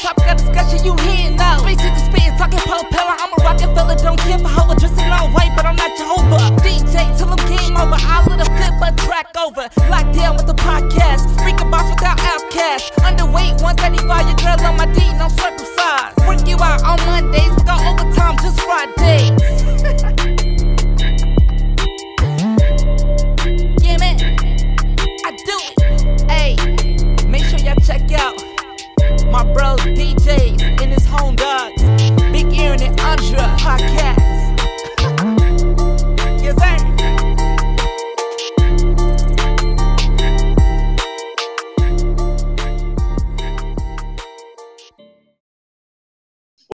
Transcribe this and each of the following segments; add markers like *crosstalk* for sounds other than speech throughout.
topic of discussion, you hearing now. Space is the spitting, talking propeller. I'm a rocket fella, don't care for how dressing all white, but I'm not Jehovah. DJ, till I'm game over. I let a flip a track over. Locked down with the podcast. Freaking boss without outcast. Underweight, 135, your girl on my D, no circumcised. Work you out on Mondays, go overtime just Friday. Bros DJs and his home dogs. Big Aaron and Andra podcast. Yes, sir.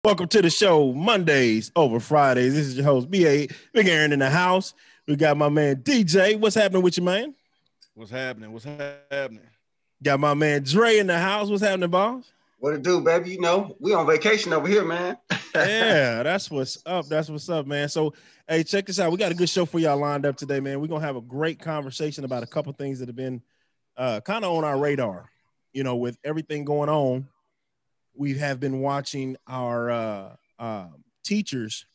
Welcome to the show, Mondays over Fridays. This is your host, BA Big Aaron in the house. We got my man DJ. What's happening with you, man? What's happening? What's happening? Got my man Dre in the house. What's happening, boss? What it do, baby? You know, we on vacation over here, man. yeah, *laughs* that's what's up. That's what's up, man. So, hey, check this out. We got a good show for y'all lined up today, man. We're gonna have a great conversation about a couple things that have been uh, kind of on our radar. You know, with everything going on, we have been watching our uh, uh, teachers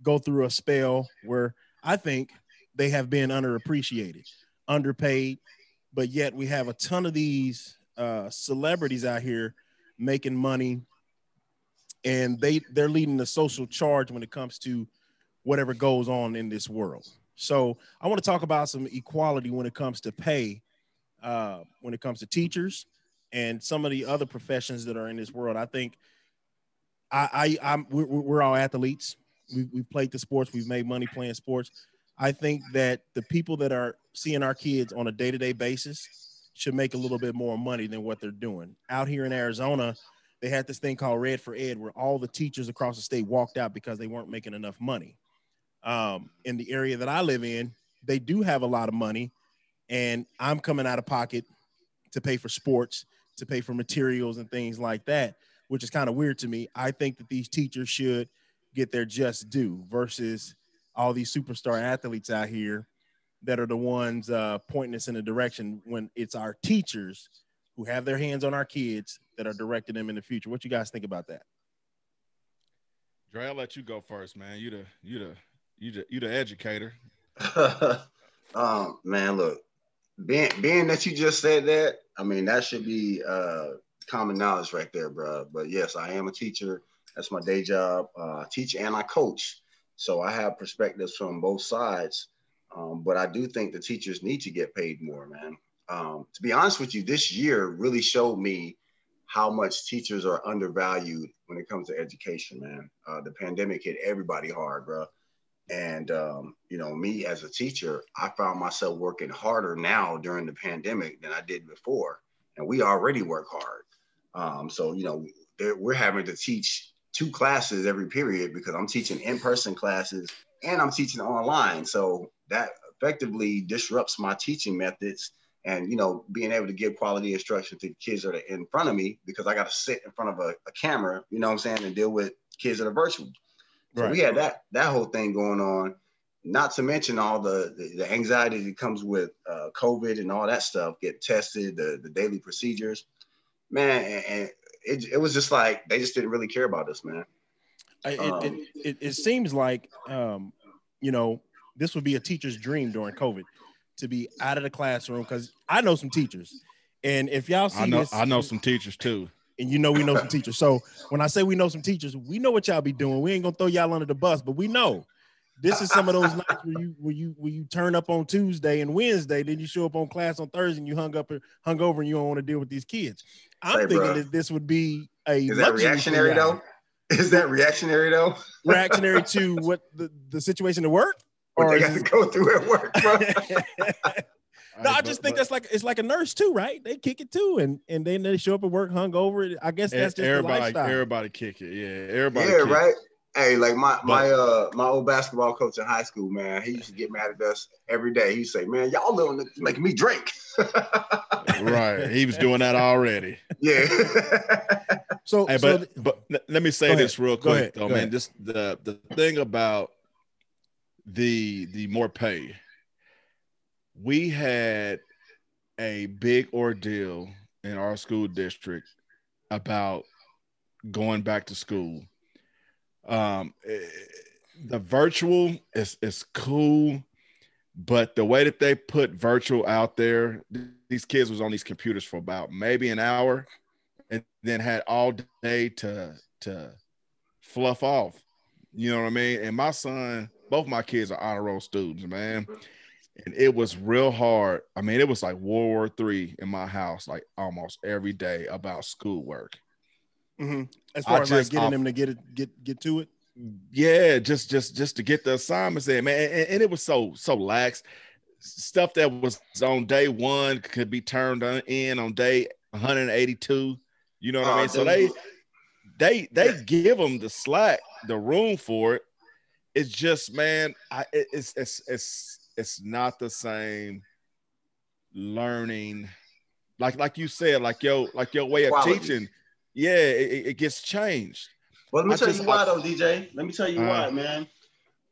go through a spell where I think they have been underappreciated, underpaid, but yet we have a ton of these uh, celebrities out here making money and they they're leading the social charge when it comes to whatever goes on in this world. So i want to talk about some equality when it comes to pay uh, when it comes to teachers and some of the other professions that are in this world. I think i, I i'm we're, we're all athletes. We, we've played the sports. We've made money playing sports. I think that the people that are seeing our kids on a day-to-day basis should make a little bit more money than what they're doing. Out here in Arizona, they had this thing called Red for Ed, where all the teachers across the state walked out because they weren't making enough money. Um, in the area that I live in, they do have a lot of money, and I'm coming out of pocket to pay for sports, to pay for materials and things like that, which is kind of weird to me. I think that these teachers should get their just due versus all these superstar athletes out here that are the ones uh, pointing us in a direction when it's our teachers who have their hands on our kids that are directing them in the future. What you guys think about that? Dre, I'll let you go first, man. You the you the you the you the educator. um, *laughs* man, look, being being that you just said that, I mean that should be uh, common knowledge right there, bro. But yes, I am a teacher. That's my day job. Uh, I teach and I coach, so I have perspectives from both sides. Um, but I do think the teachers need to get paid more, man. Um, to be honest with you, this year really showed me how much teachers are undervalued when it comes to education, man. Uh, the pandemic hit everybody hard, bro. And, um, you know, me as a teacher, I found myself working harder now during the pandemic than I did before. And we already work hard. Um, so, you know, we're having to teach two classes every period because I'm teaching in person classes and I'm teaching online. So that effectively disrupts my teaching methods and you know being able to give quality instruction to kids that are in front of me because I got to sit in front of a, a, camera, you know what I'm saying, and deal with kids that are virtual. So right. we had that that whole thing going on. Not to mention all the the, the anxiety that comes with uh, COVID and all that stuff, get tested, the the daily procedures, man, and, it, it was just like they just didn't really care about us, man. It, um, it, it, it, seems like um, you know this would be a teacher's dream during COVID to be out of the classroom because I know some teachers, and if y'all see I know, this, I know some teachers too. And you know we know some teachers. So when I say we know some teachers, we know what y'all be doing. We ain't gonna throw y'all under the bus, but we know this is some of those nights where you where you where you turn up on Tuesday and Wednesday, then you show up on class on Thursday and you hung up and hung over and you don't want to deal with these kids. I'm hey, thinking bro. that this would be a is that reactionary though? *laughs* Is that reactionary though? reactionary to what the, the situation at work? What or they got to go through at work, bro. *laughs* *laughs* no, I just think that's like it's like a nurse too, right? They kick it too, and and then they show up at work hungover. I guess that's just everybody. Everybody kick it, yeah. Everybody, yeah, right. Hey, like my my uh my old basketball coach in high school, man, he used to get mad at us every day. He'd say, "Man, y'all little niggas making me drink." *laughs* right, he was doing that already. Yeah. so, hey, but so, but let me say this real quick, though, man. Ahead. Just the the thing about the the more pay. We had a big ordeal in our school district about going back to school. Um, eh, the virtual is is cool, but the way that they put virtual out there, these kids was on these computers for about maybe an hour, and then had all day to to fluff off. You know what I mean? And my son, both my kids are honor roll students, man. And it was real hard. I mean, it was like World War Three in my house, like almost every day about schoolwork. Mm-hmm. As far I as like getting them to get it, get get to it. Yeah, just just just to get the assignments in, man. And, and, it was so so lax. Stuff that was on day one could be turned in on day 182. You know what I mean? So they they they give them the slack, the room for it. It's just, man, I it's it's it's it's not the same learning. Like like you said, like yo, like your way of Quality. teaching, yeah, it, it, gets changed. Well, let me I tell just, you why though, DJ. Let me tell you uh, why, man.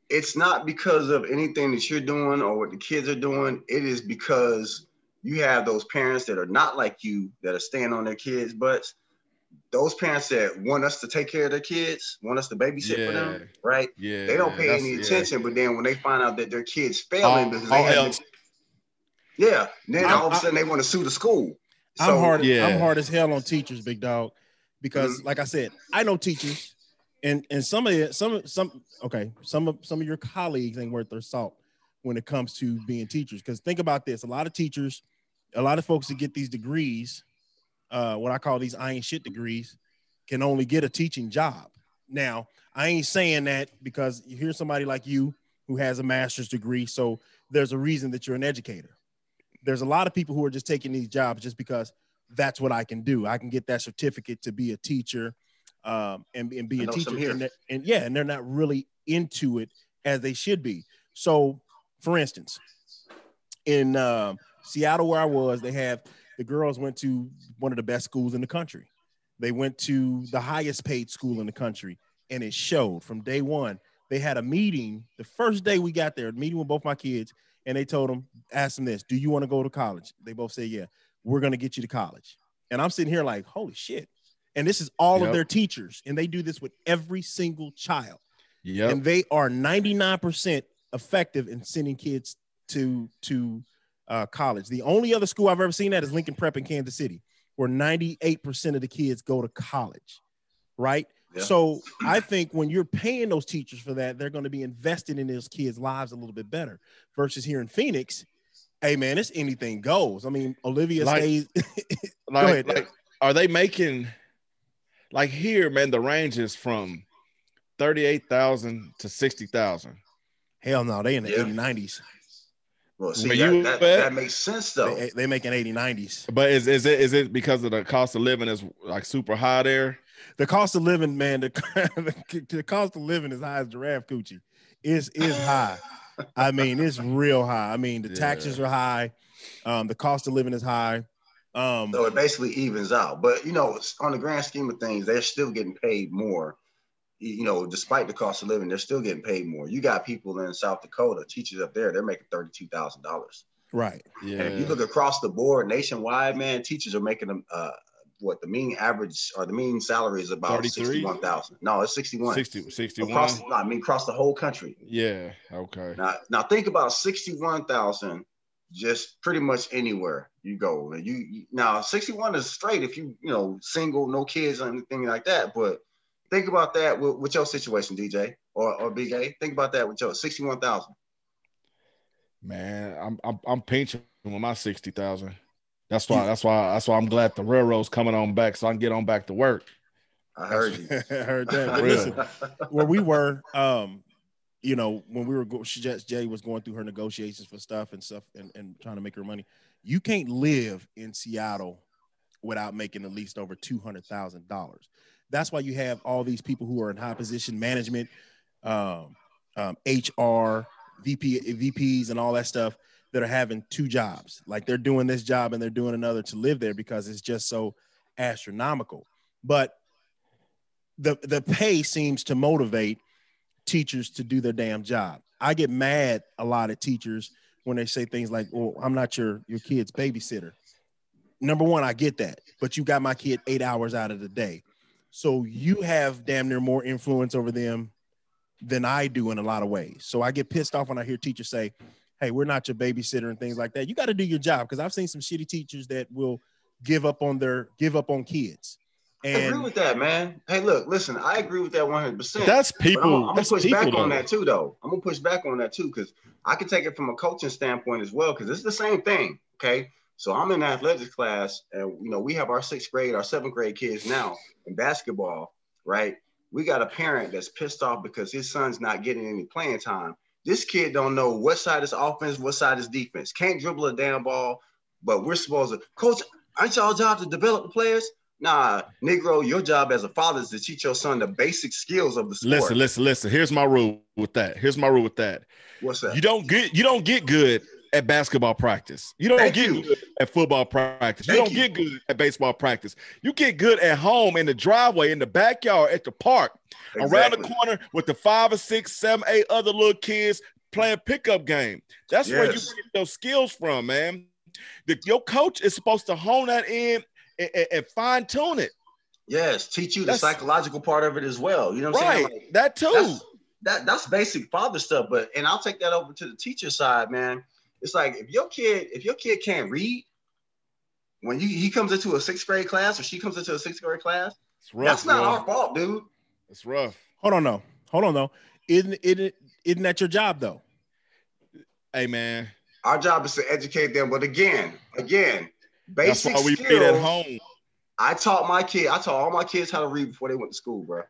It's not because of anything that you're doing or what the kids are doing. It is because you have those parents that are not like you that are staying on their kids' butts those parents that want us to take care of their kids, want us to babysit yeah. for them, right? Yeah. They don't pay any attention, yeah. but then when they find out that their kids failing because they have, yeah, then I'm, all of a sudden I, they want to sue the school. So, I'm hard. Yeah. I'm hard as hell on teachers, big dog, because mm-hmm. like I said, I know teachers, and and some of the, some some okay, some of some of your colleagues ain't worth their salt when it comes to being teachers. Because think about this: a lot of teachers, a lot of folks that get these degrees uh, what I call these I ain't shit degrees can only get a teaching job. Now, I ain't saying that because you hear somebody like you who has a master's degree, so there's a reason that you're an educator. There's a lot of people who are just taking these jobs just because that's what I can do. I can get that certificate to be a teacher um, and, and be a teacher. And, and yeah, and they're not really into it as they should be. So, for instance, in uh, Seattle, where I was, they have the girls went to one of the best schools in the country. They went to the highest paid school in the country, and it showed from day one. They had a meeting the first day we got there, a meeting with both my kids, and they told them, ask them this, do you want to go to college? They both said, yeah, we're going to get you to college. And I'm sitting here like, holy shit. And this is all yep. of their teachers, and they do this with every single child. Yeah. And they are 99% effective in sending kids to to uh, college. The only other school I've ever seen that is Lincoln Prep in Kansas City, where 98% of the kids go to college, right? Yeah. So I think when you're paying those teachers for that, they're going to be invested in those kids' lives a little bit better. Versus here in Phoenix, hey man, it's anything goes. I mean, Olivia like, stays. *laughs* like, like, are they making like here, man? The range is from thirty-eight thousand to sixty thousand. Hell no, they in the yeah. 80, 90s. Well, see, that, that, that, makes sense though. They, they making 80, 90s. But is, is it is it because of the cost of living is like super high there? The cost of living, man, the, *laughs* the, the cost of living is high as giraffe coochie. Is is high. I mean, it's real high. I mean, the yeah. taxes are high. Um, the cost of living is high. Um, so it basically evens out. But you know, on the grand scheme of things, they're still getting paid more you know, despite the cost of living, they're still getting paid more. You got people in South Dakota, teachers up there, they're making thirty-two thousand dollars. Right. Yeah. *laughs* And if you look across the board, nationwide, man, teachers are making them. Uh, what the mean average or the mean salary is about 33? 61 thousand. No, it's 61. 60, 61. Across, I mean, across the whole country. Yeah. Okay. Now, now think about 61,000 just pretty much anywhere you go. You, you now 61 is straight if you, you know, single, no kids or anything like that. But Think about that with, with your situation, DJ or, or A. Think about that with your 61,000. Man, I'm, I'm, I'm pinching with my 60,000. That's why, that's why, that's why I'm glad the railroad's coming on back so I can get on back to work. I heard you. *laughs* I heard that. *laughs* Listen, *laughs* where we were, um, you know, when we were go- Jay was going through her negotiations for stuff and stuff and, and trying to make her money, you can't live in Seattle without making at least over two hundred thousand dollars. That's why you have all these people who are in high position management, um, um, HR, VP, VPs, and all that stuff that are having two jobs. Like they're doing this job and they're doing another to live there because it's just so astronomical. But the the pay seems to motivate teachers to do their damn job. I get mad a lot at teachers when they say things like, "Well, I'm not your your kid's babysitter." Number one, I get that, but you got my kid eight hours out of the day. So you have damn near more influence over them than I do in a lot of ways. So I get pissed off when I hear teachers say, Hey, we're not your babysitter and things like that. You got to do your job because I've seen some shitty teachers that will give up on their give up on kids. And I agree with that, man. Hey, look, listen, I agree with that 100%. That's people. I'm, I'm gonna push back though. on that too, though. I'm gonna push back on that too, because I can take it from a coaching standpoint as well, because it's the same thing. Okay. So I'm in athletics class, and you know, we have our sixth grade, our seventh grade kids now in basketball, right? We got a parent that's pissed off because his son's not getting any playing time. This kid don't know what side is offense, what side is defense. Can't dribble a damn ball, but we're supposed to, coach, aren't y'all job to develop the players? Nah, Negro, your job as a father is to teach your son the basic skills of the sport. Listen, listen, listen. Here's my rule with that. Here's my rule with that. What's that? You don't get you don't get good at basketball practice. You don't Thank get you. good at football practice. You don't you. get good at baseball practice. You get good at home in the driveway, in the backyard, at the park, exactly. around the corner with the five or six, seven, eight other little kids playing pickup game. That's yes. where you get those skills from, man. The, your coach is supposed to hone that in and, and, and fine tune it. Yes, teach you the psychological part of it as well. You know what I'm saying? Like, that too. That's, that that's basic father stuff. But and I'll take that over to the teacher side, man. It's like if your kid, if your kid can't read, when you he comes into a sixth grade class or she comes into a sixth grade class, rough, that's not bro. our fault, dude. It's rough. Hold on, though. Hold on, though. Isn't it isn't that your job though? Hey man. Our job is to educate them. But again, again, basic That's why we skills, at home. I taught my kid, I taught all my kids how to read before they went to school, bro.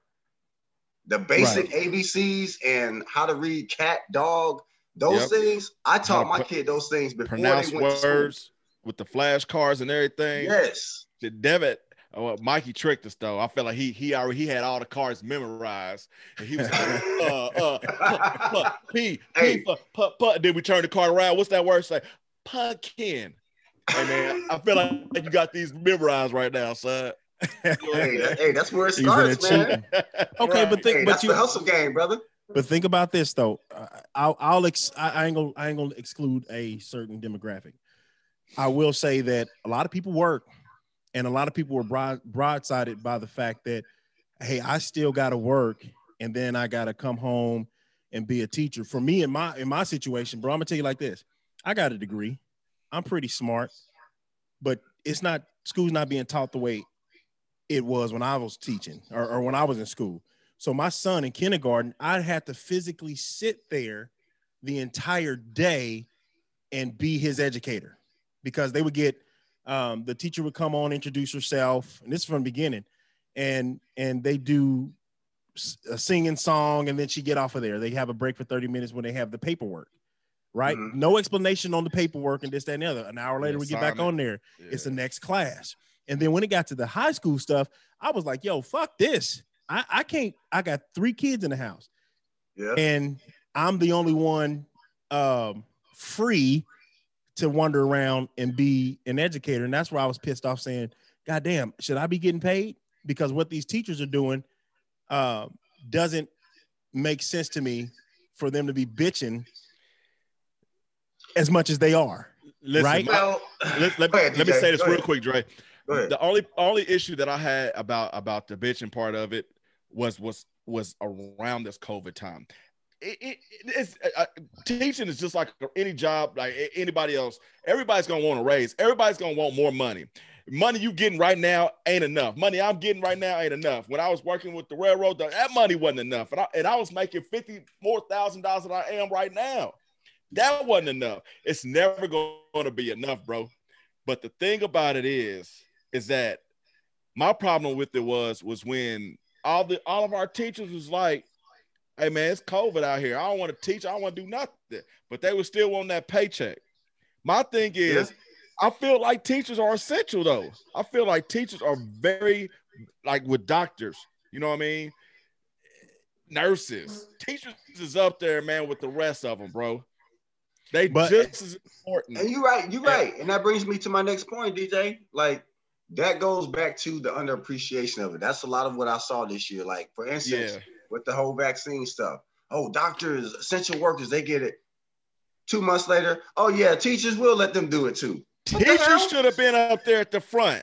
The basic right. ABCs and how to read cat, dog, those yep. things. I taught my kid those things before they went words to school. with the flashcards and everything. Yes. The debit. Oh, Mikey tricked us though. I felt like he he already he had all the cards memorized, and he was like, uh uh pu, *laughs* p p pu, pu, Then we turn the card around. What's that word? Say pumpkin. Hey man, I feel like you got these memorized right now, son. hey, hey, that's where it starts, man. *laughs* okay, but think, hey, but you the hustle game, brother. But think about this though. I'll, I'll ex, I ain't gonna, I ain't gonna exclude a certain demographic. I will say that a lot of people work, and a lot of people were broad, broadsided by the fact that, hey, I still got to work, and then I got to come home and be a teacher. For me, in my in my situation, bro, I'm gonna tell you like this: I got a degree. I'm pretty smart, but it's not school's not being taught the way it was when I was teaching or, or when I was in school. So my son in kindergarten, I'd have to physically sit there the entire day and be his educator because they would get um, the teacher would come on, introduce herself, and this is from the beginning, and and they do a singing song, and then she get off of there. They have a break for 30 minutes when they have the paperwork right? Mm-hmm. No explanation on the paperwork and this, that, and the other. An hour later, we get back on there. Yeah. It's the next class. And then when it got to the high school stuff, I was like, yo, fuck this. I, I can't, I got three kids in the house. Yeah. And I'm the only one um, free to wander around and be an educator. And that's where I was pissed off saying, God damn, should I be getting paid? Because what these teachers are doing uh, doesn't make sense to me for them to be bitching as much as they are. Listen, right? Well, let, let, ahead, let me say this Go real ahead. quick, Dre. The only only issue that I had about about the bitching part of it was was was around this COVID time. It, it, it's uh, uh teaching is just like any job, like anybody else. Everybody's gonna want to raise. Everybody's gonna want more money. Money you getting right now ain't enough. Money I'm getting right now ain't enough. When I was working with the railroad, that money wasn't enough, and I, and I was making fifty more thousand dollars than I am right now. That wasn't enough. It's never going to be enough, bro. But the thing about it is, is that my problem with it was was when all the all of our teachers was like, "Hey man, it's COVID out here. I don't want to teach. I don't want to do nothing." But they were still on that paycheck. My thing is, yeah. I feel like teachers are essential though. I feel like teachers are very like with doctors. You know what I mean? Nurses, teachers is up there, man, with the rest of them, bro. They but, just as important. And you're right, you're right. And that brings me to my next point, DJ. Like that goes back to the underappreciation of it. That's a lot of what I saw this year. Like, for instance, yeah. with the whole vaccine stuff. Oh, doctors, essential workers, they get it. Two months later, oh yeah, teachers will let them do it too. What teachers should have been up there at the front.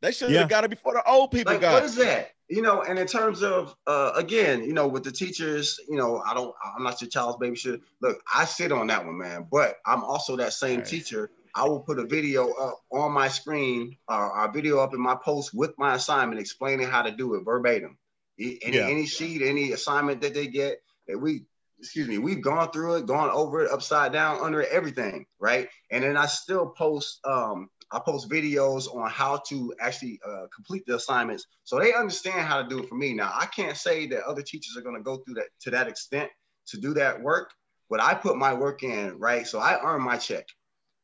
They should have yeah. got it before the old people like, got What is that? you know, and in terms of uh, again, you know, with the teachers, you know, I don't, I'm not your child's babysitter. Look, I sit on that one, man. But I'm also that same right. teacher. I will put a video up on my screen, or uh, a video up in my post with my assignment, explaining how to do it verbatim. Any, yeah. any sheet, any assignment that they get, that we, excuse me, we've gone through it, gone over it, upside down, under it, everything, right? And then I still post um, I post videos on how to actually uh, complete the assignments so they understand how to do it for me. Now, I can't say that other teachers are going to go through that to that extent to do that work, but I put my work in, right? So I earn my check.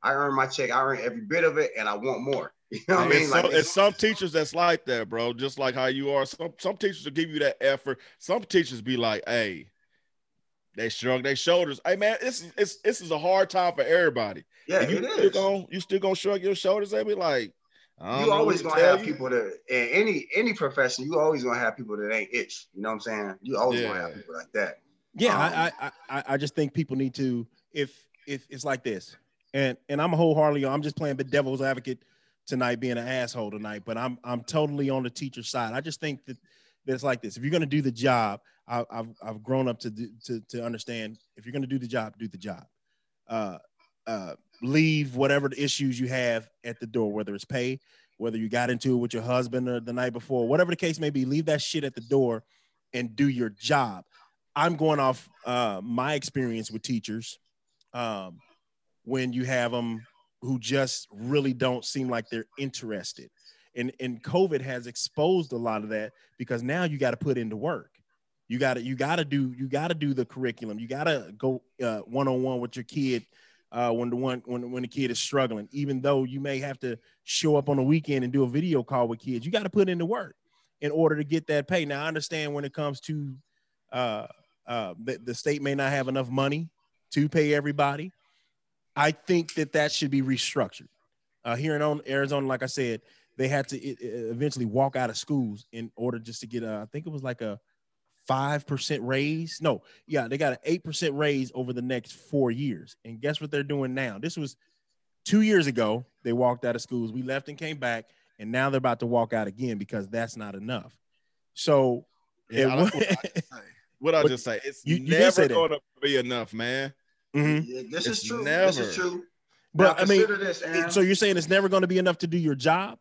I earn my check. I earn every bit of it, and I want more. *laughs* You know what I mean? Like, it's some teachers that's like that, bro. Just like how you are. Some some teachers will give you that effort. Some teachers be like, "Hey, they shrug their shoulders. Hey man, this is it's this is a hard time for everybody. Yeah, you it still is. Gonna, you still gonna shrug your shoulders and be like, you always gonna have you. people that in any any profession, you always gonna have people that ain't itch. You know what I'm saying? You always yeah. gonna have people like that. Yeah, um, I, I I I just think people need to if if it's like this, and and I'm a wholeheartedly I'm just playing the devil's advocate tonight, being an asshole tonight, but I'm I'm totally on the teacher side. I just think that that it's like this. If you're gonna do the job, I, have I've grown up to, to to understand if you're gonna do the job, do the job. Uh, uh, leave whatever the issues you have at the door, whether it's pay, whether you got into it with your husband or the night before, whatever the case may be, leave that shit at the door and do your job. I'm going off uh, my experience with teachers. Um, when you have them who just really don't seem like they're interested. And, and COVID has exposed a lot of that because now you got to put into work. You got to you got to do you got to do the curriculum. You got to go one on one with your kid uh, when the one when when the kid is struggling. Even though you may have to show up on a weekend and do a video call with kids, you got to put in the work in order to get that pay. Now I understand when it comes to uh, uh, the, the state may not have enough money to pay everybody. I think that that should be restructured. Uh, here in Arizona, like I said, they had to eventually walk out of schools in order just to get a, I think it was like a 5% raise. No, yeah, they got an 8% raise over the next four years. And guess what they're doing now? This was two years ago. They walked out of schools. We left and came back. And now they're about to walk out again because that's not enough. So, yeah, it, what I just say, it's you, you never going to be enough, man. Mm-hmm. Yeah, this it's is true. Never. This is true. But now, I mean, this, so you're saying it's never going to be enough to do your job?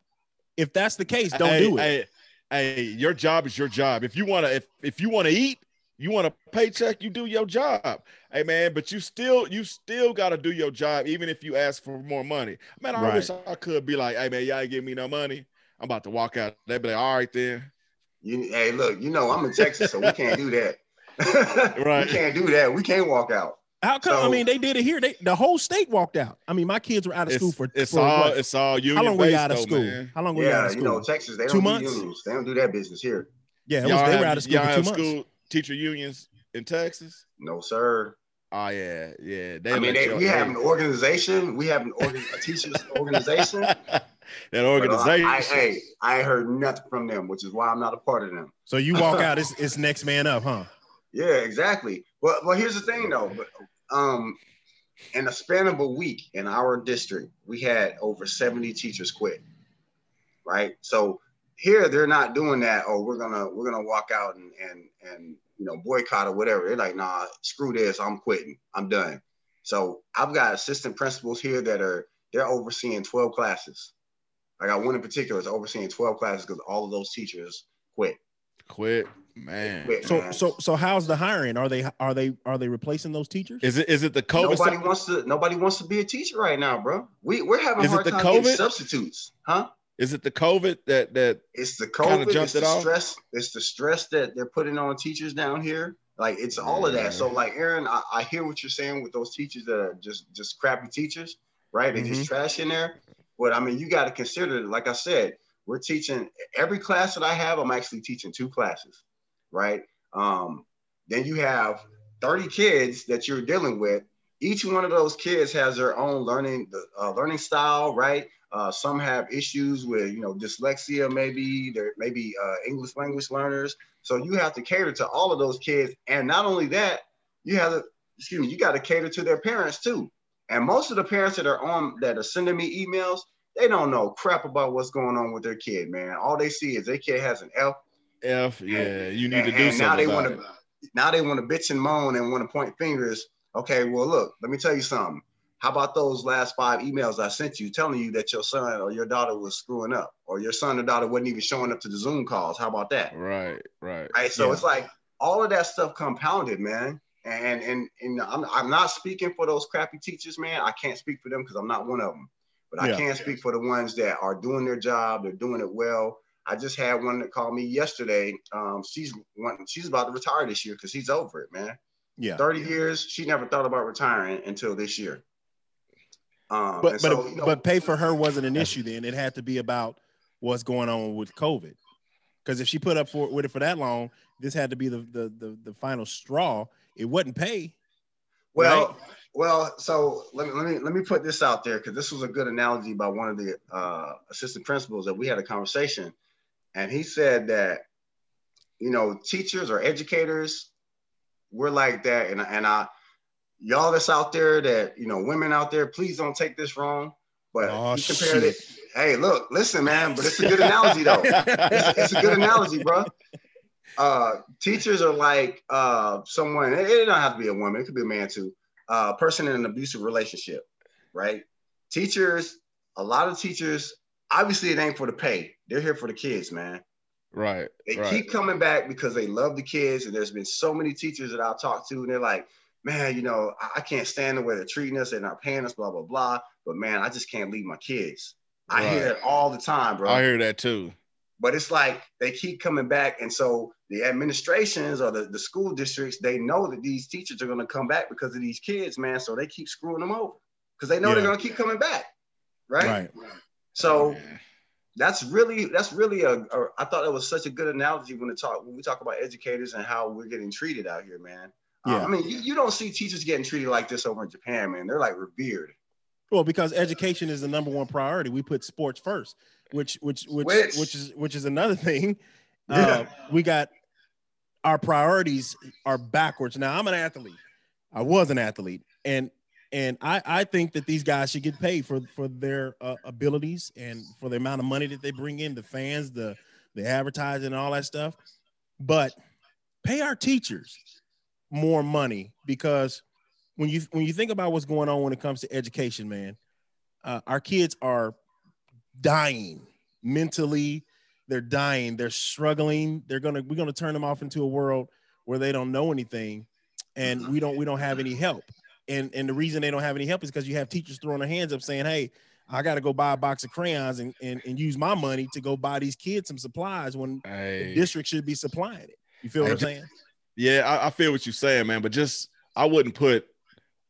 If that's the case, don't hey, do it. Hey, hey, your job is your job. If you want to, if if you want to eat, you want a paycheck, you do your job. Hey man, but you still you still got to do your job, even if you ask for more money. Man, I right. wish I could be like, hey man, y'all give me no money. I'm about to walk out. They'd be like, all right then. You, hey, look, you know I'm in Texas, so we can't do that. *laughs* right. we can't do that. We can't walk out. How come? So, I mean, they did it here. They the whole state walked out. I mean, my kids were out of school for. It's for all. What? It's all union. How long were you out of school? Man. How long were yeah, you out of school? you know, Texas. They don't two months. Unions. They don't do that business here. Yeah, was, they have, were out of school for two months. School teacher unions in Texas? No, sir. Oh yeah, yeah. They I mean, they, we have an organization. We have an organ, a teachers *laughs* organization. that organization. But, uh, I, hey, I heard nothing from them, which is why I'm not a part of them. So you walk *laughs* out, it's, it's next man up, huh? Yeah, exactly. Well, well, here's the thing though. Um, in a span of a week in our district, we had over 70 teachers quit. Right. So here they're not doing that. Oh, we're gonna we're gonna walk out and and and you know boycott or whatever. They're like, nah, screw this. I'm quitting. I'm done. So I've got assistant principals here that are they're overseeing 12 classes. I got one in particular is overseeing 12 classes because all of those teachers quit. Quit. Man. So so so how's the hiring? Are they are they are they replacing those teachers? Is it is it the COVID? Nobody wants to nobody wants to be a teacher right now, bro. We we're having is hard it the time COVID? getting substitutes, huh? Is it the COVID that that it's the COVID jumped it's it the off? stress, it's the stress that they're putting on teachers down here. Like it's all of that. So like Aaron, I, I, hear what you're saying with those teachers that are just just crappy teachers, right? They're mm-hmm. just trash in there. But I mean, you got to consider, like I said, we're teaching every class that I have. I'm actually teaching two classes, right? Um, then you have 30 kids that you're dealing with. Each one of those kids has their own learning uh, learning style, right? Uh, some have issues with you know dyslexia, maybe they're maybe uh, English language learners. So you have to cater to all of those kids, and not only that, you have to excuse me, you got to cater to their parents too. And most of the parents that are on that are sending me emails, they don't know crap about what's going on with their kid, man. All they see is their kid has an F F, yeah, you need and, to do something. Now they want to now they want to bitch and moan and want to point fingers. Okay, well, look, let me tell you something. How about those last five emails I sent you telling you that your son or your daughter was screwing up, or your son or daughter wasn't even showing up to the Zoom calls? How about that? Right, right. Right. So yeah. it's like all of that stuff compounded, man. And and and I'm, I'm not speaking for those crappy teachers, man. I can't speak for them because I'm not one of them. But yeah. I can speak for the ones that are doing their job. They're doing it well. I just had one that called me yesterday. Um, she's one, she's about to retire this year because she's over it, man. Yeah. 30 years. She never thought about retiring until this year. Um, but but, so, you know, but pay for her wasn't an issue then. It had to be about what's going on with COVID. Because if she put up for with it for that long, this had to be the the the, the final straw. It wouldn't pay. Well, right? well, so let me let me let me put this out there because this was a good analogy by one of the uh, assistant principals that we had a conversation, and he said that you know teachers or educators, we're like that, and and I y'all that's out there that you know women out there, please don't take this wrong. But oh, he compared shit. it. Hey, look, listen, man. But it's a good analogy though. It's, it's a good analogy, bro. Uh, teachers are like uh, someone. It, it don't have to be a woman. It could be a man too. A uh, person in an abusive relationship, right? Teachers. A lot of teachers. Obviously, it ain't for the pay. They're here for the kids, man. Right. They right. keep coming back because they love the kids. And there's been so many teachers that I'll talk to, and they're like, man, you know, I, can't stand the way they're treating us, they're not paying us, blah, blah, blah. But man, I just can't leave my kids. Right. I hear that all the time, bro. I hear that too. But it's like they keep coming back. And so the administrations or the, the school districts, they know that these teachers are going to come back because of these kids, man. So they keep screwing them over because they know yeah. they're going to keep coming back. Right. Right. So that's really, that's really a, a, I thought that was such a good analogy when, talk, when we talk about educators and how we're getting treated out here, man. Yeah. Uh, I mean, you, you don't see teachers getting treated like this over in Japan, man. They're like revered. Well, because education is the number one priority. We put sports first, which which which which, which is which is another thing. *laughs* Yeah. Uh, we got our priorities are backwards. Now, I'm an athlete. I was an athlete, and and I I think that these guys should get paid for for their uh, abilities and for the amount of money that they bring in, the fans, the the advertising, and all that stuff. But pay our teachers more money because when you when you think about what's going on when it comes to education, man, uh, our kids are dying mentally. They're dying. They're struggling. They're gonna we're gonna turn them off into a world where they don't know anything, and we don't we don't have any help. And and the reason they don't have any help is because you have teachers throwing their hands up saying, "Hey, I got to go buy a box of crayons and, and, and use my money to go buy these kids some supplies when hey. the district should be supplying it. You feel what I'm saying? Yeah, I, I feel what you're saying, man. But just I wouldn't put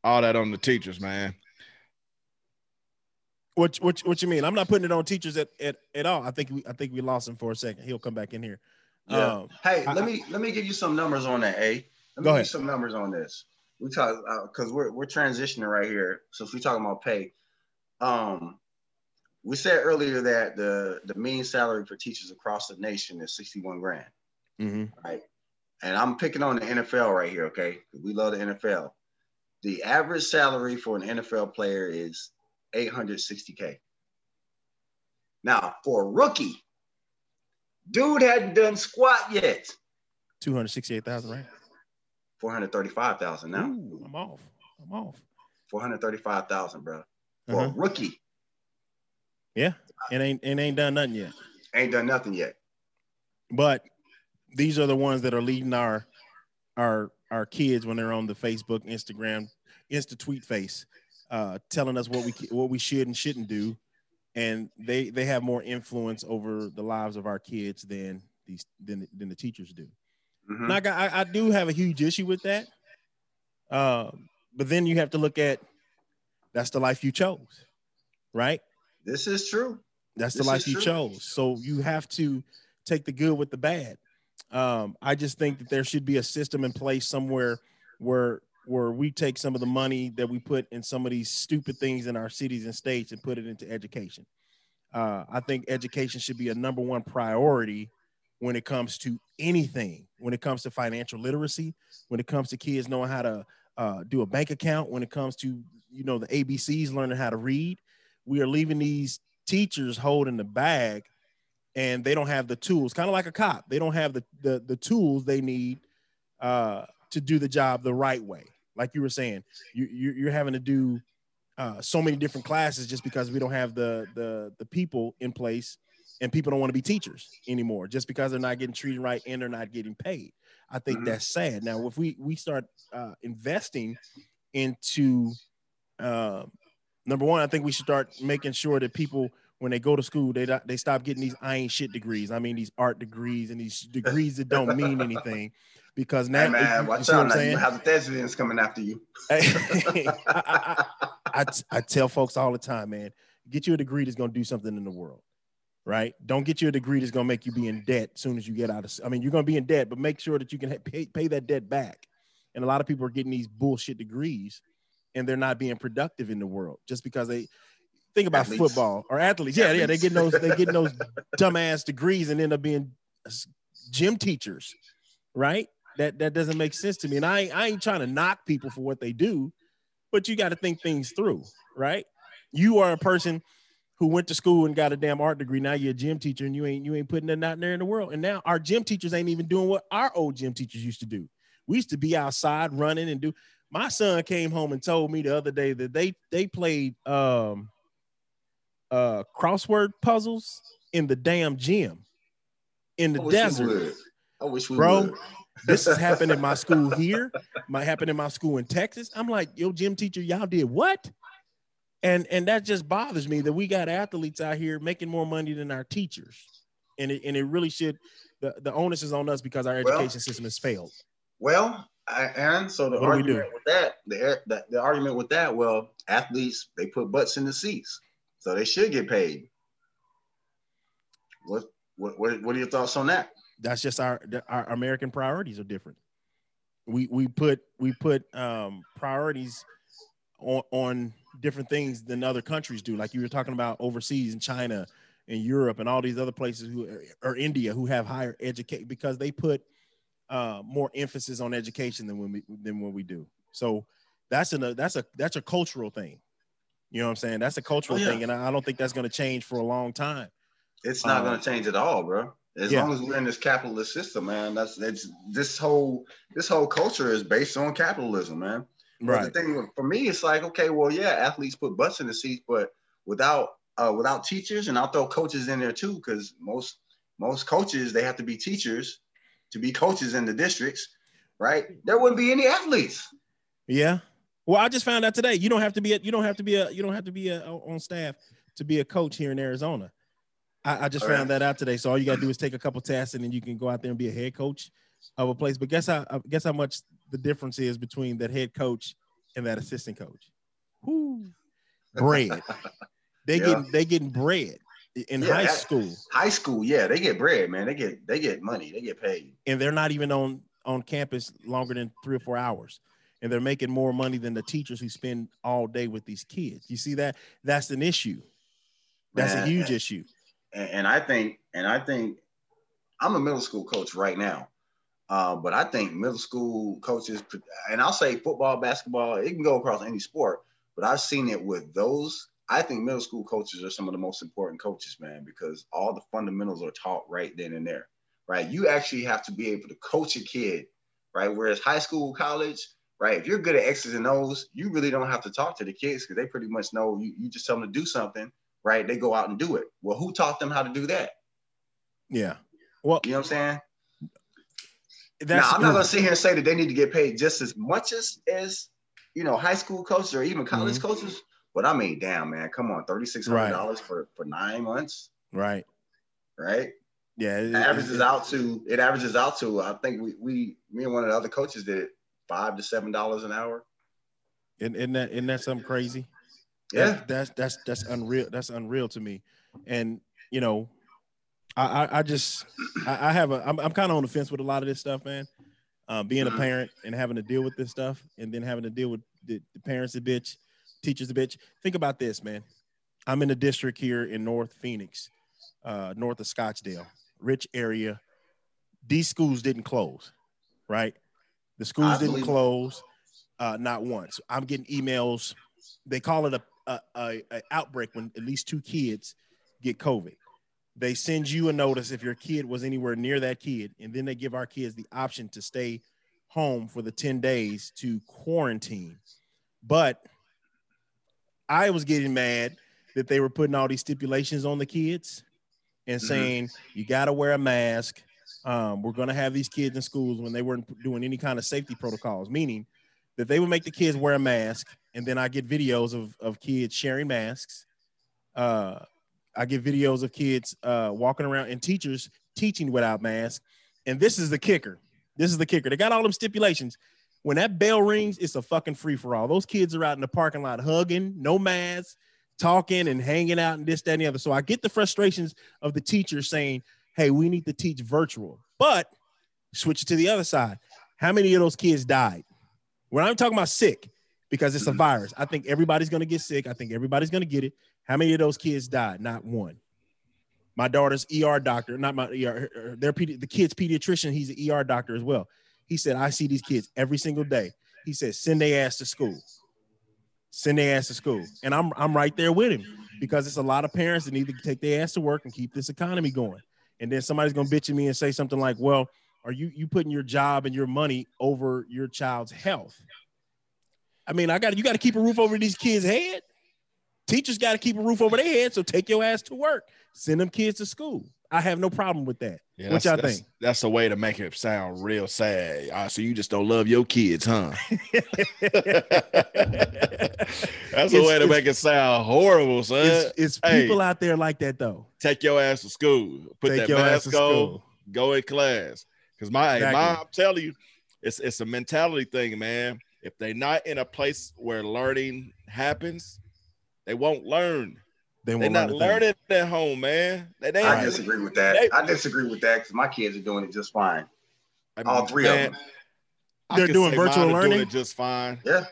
all that on the teachers, man. What what what you mean? I'm not putting it on teachers at, at, at all. I think we I think we lost him for a second. He'll come back in here. Yeah. Um, hey, I, let me let me give you some numbers on that. A. Let me go give ahead. you some numbers on this. We talk because uh, we're we're transitioning right here. So if we talking about pay, um, we said earlier that the the mean salary for teachers across the nation is 61 grand. Mm-hmm. Right and I'm picking on the NFL right here, okay? We love the NFL. The average salary for an NFL player is 860K. Now, for a rookie, dude hadn't done squat yet. 268,000, right? 435,000 now. Ooh, I'm off. I'm off. 435,000, bro. For uh-huh. a rookie. Yeah. It ain't it ain't done nothing yet. Ain't done nothing yet. But these are the ones that are leading our our our kids when they're on the Facebook, Instagram, Insta tweet face, uh, telling us what we what we should and shouldn't do, and they they have more influence over the lives of our kids than these than than the teachers do. Mm-hmm. Now, I, I do have a huge issue with that, uh, but then you have to look at that's the life you chose, right? This is true. That's the life you true. chose. So you have to take the good with the bad. Um, I just think that there should be a system in place somewhere where where we take some of the money that we put in some of these stupid things in our cities and states and put it into education. Uh, I think education should be a number one priority when it comes to anything. When it comes to financial literacy, when it comes to kids knowing how to uh, do a bank account, when it comes to you know the ABCs learning how to read, we are leaving these teachers holding the bag and they don't have the tools, kind of like a cop. They don't have the the, the tools they need uh, to do the job the right way. Like you were saying, you, you are having to do uh, so many different classes just because we don't have the the the people in place, and people don't want to be teachers anymore just because they're not getting treated right and they're not getting paid. I think mm-hmm. that's sad. Now, if we we start uh, investing into uh, number one, I think we should start making sure that people when they go to school, they they stop getting these I ain't shit degrees. I mean these art degrees and these degrees that don't mean *laughs* anything. Because now, hey man, watch out! Now you have the coming after you. *laughs* *laughs* I, I, I, I, tell folks all the time, man, get you a degree that's going to do something in the world, right? Don't get you a degree that's going to make you be in debt as soon as you get out of. I mean, you're going to be in debt, but make sure that you can pay, pay that debt back. And a lot of people are getting these bullshit degrees, and they're not being productive in the world just because they think about athletes. football or athletes. Yeah, athletes. yeah, they get those they get those dumbass degrees and end up being gym teachers, right? That that doesn't make sense to me. And I I ain't trying to knock people for what they do, but you got to think things through, right? You are a person who went to school and got a damn art degree. Now you're a gym teacher and you ain't you ain't putting that out there in the world. And now our gym teachers ain't even doing what our old gym teachers used to do. We used to be outside running and do. My son came home and told me the other day that they they played um uh, crossword puzzles in the damn gym in the desert. I wish we bro. Would. this has happened in my *laughs* school here. Might happen in my school in Texas. I'm like, yo, gym teacher, y'all did what? And and that just bothers me that we got athletes out here making more money than our teachers, and it and it really should. The, the onus is on us because our education well, system has failed. Well, I, Aaron, so the what argument with that, the, the the argument with that, well, athletes they put butts in the seats. So they should get paid. What what what, what are your thoughts on that? That's just our our American priorities are different. We we put we put um, priorities on on different things than other countries do. Like you were talking about overseas in China and Europe and all these other places who or India who have higher education because they put uh, more emphasis on education than when we than when we do. So that's a that's a that's a cultural thing. You know what I'm saying? That's a cultural oh, yeah. thing, and I don't think that's going to change for a long time. It's not um, going to change at all, bro. As yeah. long as we're in this capitalist system, man, that's that's this whole this whole culture is based on capitalism, man. Right. But the thing for me, it's like, okay, well, yeah, athletes put butts in the seats, but without uh, without teachers, and I'll throw coaches in there too, because most most coaches they have to be teachers to be coaches in the districts, right? There wouldn't be any athletes. Yeah, well, I just found out today you don't have to be a, you don't have to be a you don't have to be a, on staff to be a coach here in Arizona. I, I just all found right. that out today. So all you gotta do is take a couple tests and then you can go out there and be a head coach of a place. But guess how uh, guess how much the difference is between that head coach and that assistant coach? Whoo, bread. *laughs* They yeah. getting they getting bread in yeah, high school. High school, yeah, they get bread, man. They get they get money. They get paid, and they're not even on on campus longer than three or four hours and they're making more money than the teachers who spend all day with these kids. You see that? That's an issue. That's Man, a huge and, issue. And I think, and I think, I'm a middle school coach right now, uh, but I think middle school coaches, and I'll say football, basketball, it can go across any sport, but I've seen it with those. I think middle school coaches are some of the most important coaches, man, because all the fundamentals are taught right then and there, right? You actually have to be able to coach a kid, right? Whereas high school, college, right? If you're good at X's and O's, you really don't have to talk to the kids because they pretty much know you, you just tell them to do something, right? They go out and do it. Well, who taught them how to do that? Yeah. Well, you know what I'm saying? Now, I'm not gonna sit here and say that they need to get paid just as much as as you know high school coaches or even college mm-hmm. coaches. But I mean, damn man, come on, thirty six hundred dollars right. for for nine months. Right. Right. Yeah. It, it averages it, out to it averages out to I think we we me and one of the other coaches did it five to seven dollars an hour. Isn't, isn't that isn't that something crazy? Yeah, that, that's that's that's unreal. That's unreal to me. And you know, I I, I just I, I, have a I'm, I'm kind of on the fence with a lot of this stuff, man. Uh, being a mm-hmm. parent and having to deal with this stuff, and then having to deal with the, the parents a bitch, teachers a bitch. Think about this, man. I'm in a district here in North Phoenix, uh, north of Scottsdale, rich area. These schools didn't close, right? The schools didn't close, uh, not once. I'm getting emails. They call it a, a, a, a outbreak when at least two kids get COVID. They send you a notice if your kid was anywhere near that kid, and then they give our kids the option to stay home for the 10 days to quarantine. But I was getting mad that they were putting all these stipulations on the kids and mm-hmm. saying mm-hmm. you got to wear a mask. Um, we're going to have these kids in schools when they weren't doing any kind of safety protocols, meaning that they would make the kids wear a mask. And then I get videos of, of kids sharing masks. Uh, I get videos of kids uh, walking around and teachers teaching without masks. And this is the kicker. This is the kicker. They got all them stipulations. When that bell rings, it's a fucking free for all. Those kids are out in the parking lot hugging, no masks, talking and hanging out and this, that, and the other. So I get the frustrations of the teachers saying, hey, we need to teach virtual. But switch it to the other side. How many of those kids died? When I'm talking about sick, because it's a virus, I think everybody's going to get sick. I think everybody's going to get it. How many of those kids died? Not one. My daughter's ER doctor, not my ER, their the kid's pediatrician, he's an ER doctor as well. He said, I see these kids every single day. He said, send their ass to school. Send their ass to school. And I'm I'm right there with him because it's a lot of parents that need to take their ass to work and keep this economy going. And then somebody's gonna bitch at me and say something like, Well, are you you putting your job and your money over your child's health? I mean, I got you got to keep a roof over these kids' head. Teachers got to keep a roof over their head, so take your ass to work. Send them kids to school. I have no problem with that. Yeah, what y'all that's, think? That's a way to make it sound real sad. Uh, so you just don't love your kids, huh? *laughs* that's a way to make it sound horrible, son. It's, it's hey, people out there like that though. Take your ass to school. Put take that mask on. Go in class. Because my, exactly. my, I'm telling you, it's it's a mentality thing, man. If they're not in a place where learning happens, they won't learn. They are not learning at home, man. They, they I disagree with that. They, I disagree with that because my kids are doing it just fine. I mean, All three man, of them. They're doing virtual learning. Doing just fine. Yeah.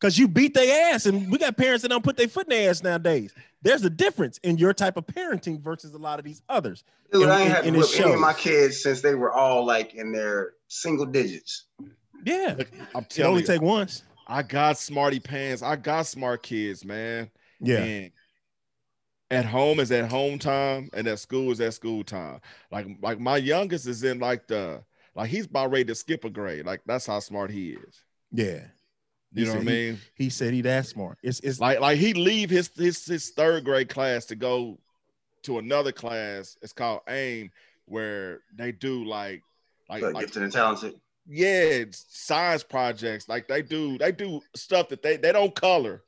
Because you beat their ass, and we got parents that don't put their foot in their ass nowadays. There's a difference in your type of parenting versus a lot of these others. Dude, I ain't had to whip any of my kids since they were all like in their single digits. Yeah, I'm telling it only you, take once. I got smarty pants. I got smart kids, man. Yeah. And at home is at home time and at school is at school time. Like like my youngest is in like the like he's about ready to skip a grade. Like that's how smart he is. Yeah. You he know what I mean? He, he, said he that smart. It's it's like like he leave his his his third grade class to go to another class. It's called AIM, where they do like like, like gifted and talented. Yeah, science projects. Like they do they do stuff that they they don't color.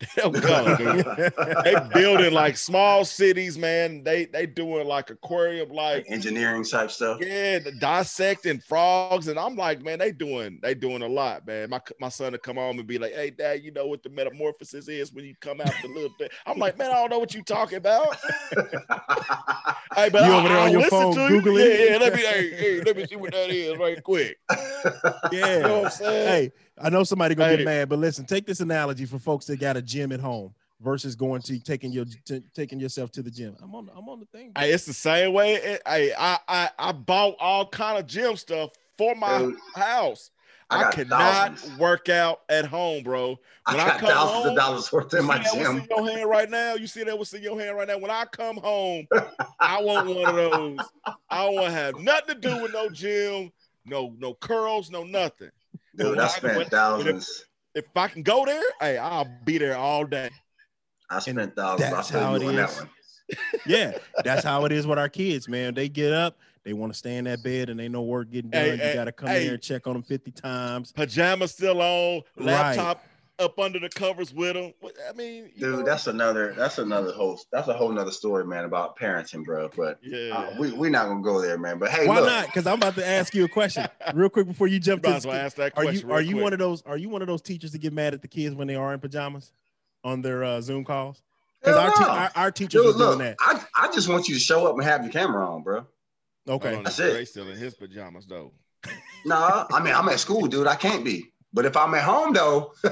*laughs* They they building like small cities, man. They they doing like aquarium like engineering type stuff. Yeah, dissecting frogs, and I'm like, man, they doing they doing a lot, man. My my son to come home and be like, hey, dad, you know what the metamorphosis is when you come out the little thing. I'm like, man, I don't know what you talking about. *laughs* hey, but you I, over there on your phone googling? Yeah, yeah. Let me hey, hey, let me see what that is right quick. *laughs* Yeah, you know what I'm saying? Hey, I know somebody gonna hey. get mad, but listen, take this analogy for folks that got a gym at home versus going to taking your t- taking yourself to the gym. I'm on I'm on the thing. Hey, it's the same way. I I I, I bought all kind of gym stuff for my Dude, house. I, I cannot thousands. work out at home, bro. When I, got I come thousands home, of dollars worth in my gym. in your hand right now? You see that what's in your hand right now? When I come home, I want one of those. I don't want to have nothing to do with no gym, no no curls, no nothing. Dude, I spent thousands. If, if, I can go there, hey, I'll be there all day. I spent thousands. That's how it is. *laughs* yeah, that's how it is with our kids, man. They get up, they want to stay in that bed, and they know work getting done. Hey, you hey, got to come hey, in there and check on them fifty times. Pajamas still on, laptop right up under the covers with them. I mean, dude, know. that's another that's another host. That's a whole nother story, man, about parenting, bro. But yeah, uh, we we're not gonna go there, man. But hey, why look. not? Because I'm about to ask you a question *laughs* real quick before you jump to. Ask that are you are you quick. one of those are you one of those teachers that get mad at the kids when they are in pajamas on their uh, Zoom calls? Because our, te- our, our teachers Dude, look, doing that. I, I just want you to show up and have your camera on, bro. Okay, that's it. Still in his pajamas though. no, nah, I mean I'm at school, dude. I can't be. But if I'm at home though, *laughs*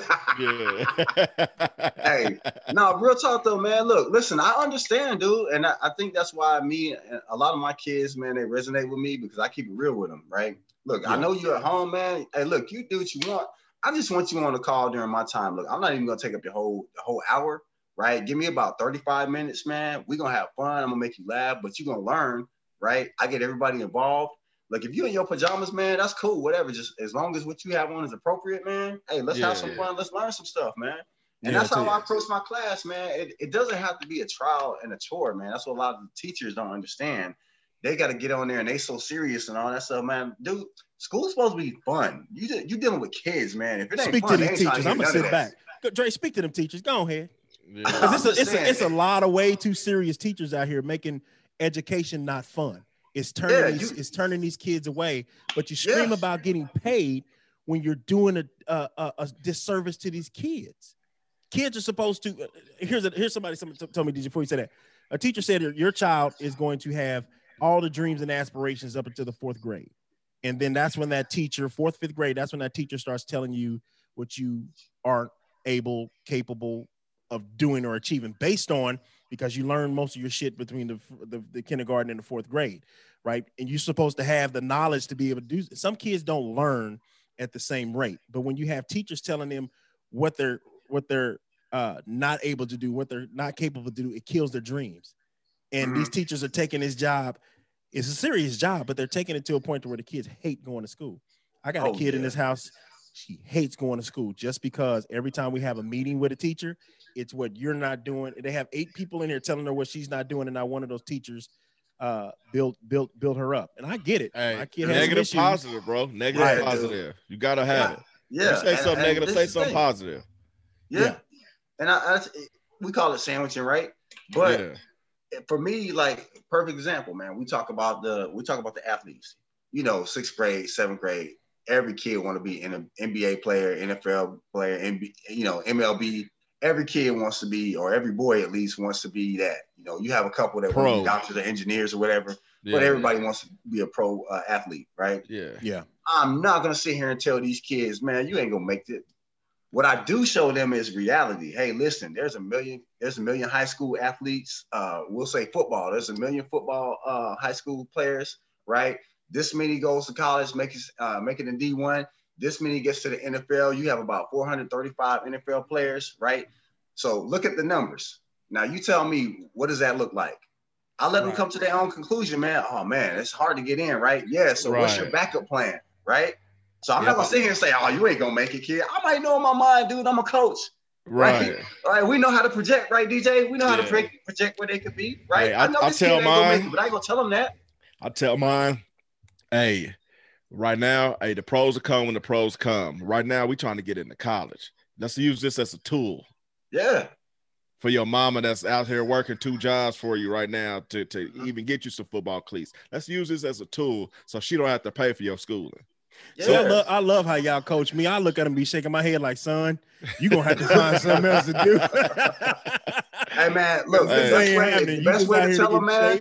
hey, no, real talk though, man. Look, listen, I understand, dude, and I, I, think that's why me, and a lot of my kids, man, they resonate with me because I keep it real with them, right? Look, yeah. I know you're at home, man. Hey, look, you do what you want. I just want you on the call during my time. Look, I'm not even gonna take up your whole the whole hour, right? Give me about 35 minutes, man. We're gonna have fun. I'm gonna make you laugh, but you're gonna learn, right? I get everybody involved. Like if you in your pajamas, man, that's cool. Whatever. Just as long as what you have on is appropriate, man. Hey, let's yeah. have some fun. Let's learn some stuff, man. And yeah, that's how I approach my class, man. It, it doesn't have to be a trial and a tour, man. That's what a lot of the teachers don't understand. They got to get on there and they so serious and all that stuff, man. Dude, school's supposed to be fun. You you dealing with kids, man. If it ain't speak fun, to these teachers, I'm gonna sit back. Dre, speak to them teachers. Go ahead. Yeah. It's, a, it's, a, it's a lot of way too serious teachers out here making education not fun. It's turning yeah, these, you, it's turning these kids away. But you scream about getting paid when you're doing a, a, a, disservice to these kids. Kids are supposed to. Uh, here's a, here's somebody. Somebody told me before you said that. A teacher said your child is going to have all the dreams and aspirations up until the fourth grade, and then that's when that teacher, fourth fifth grade, that's when that teacher starts telling you what you aren't able, capable of doing or achieving based on because you learn most of your shit between the, the, the, kindergarten and the fourth grade, right? And you're supposed to have the knowledge to be able to do. Some kids don't learn at the same rate, but when you have teachers telling them what they're what they're uh, not able to do, what they're not capable to do, it kills their dreams. And mm-hmm. these teachers are taking this job. It's a serious job, but they're taking it to a point to where the kids hate going to school. I got oh, a kid yeah. in this house. She hates going to school just because every time we have a meeting with a teacher, it's what you're not doing. They have eight people in here telling her what she's not doing, and not one of those teachers uh built built built her up. And I get it. Hey, negative positive, bro. Negative right, positive. Dude. You gotta have yeah. it. Yeah. You say and, something and negative, say something positive. Yeah. yeah. And I, I, we call it sandwiching, right? But yeah. for me, like perfect example, man. We talk about the we talk about the athletes. You know, sixth grade, seventh grade. Every kid want to be an NBA player, NFL player, NBA, you know, MLB every kid wants to be, or every boy at least wants to be that. You know, you have a couple that pro. want to be doctors or engineers or whatever, yeah, but everybody yeah. wants to be a pro uh, athlete, right? Yeah. Yeah. I'm not gonna sit here and tell these kids, man, you ain't gonna make it. What I do show them is reality. Hey, listen, there's a million, there's a million high school athletes. Uh, we'll say football. There's a million football uh, high school players, right? This many goes to college, make it uh, make it in D1 this many gets to the NFL. You have about 435 NFL players, right? So look at the numbers. Now you tell me what does that look like? I let right. them come to their own conclusion, man. Oh man, it's hard to get in, right? Yeah. So right. what's your backup plan, right? So I'm not gonna sit here and say, "Oh, you ain't gonna make it, kid." I might know in my mind, dude. I'm a coach, right? Right. All right. We know how to project, right, DJ? We know how to project, project where they could be, right? Hey, I, I know I this tell kid mine, ain't gonna make it, but I ain't gonna tell them that. I tell mine, hey, Right now, hey, the pros are coming when the pros come. Right now, we trying to get into college. Let's use this as a tool. Yeah. For your mama that's out here working two jobs for you right now to, to mm-hmm. even get you some football cleats. Let's use this as a tool so she don't have to pay for your schooling. Yeah. So I love, I love how y'all coach me. I look at him, be shaking my head like, son, you gonna have to find something else to do. *laughs* hey man, look, hey. the best way, the best way to tell them, man,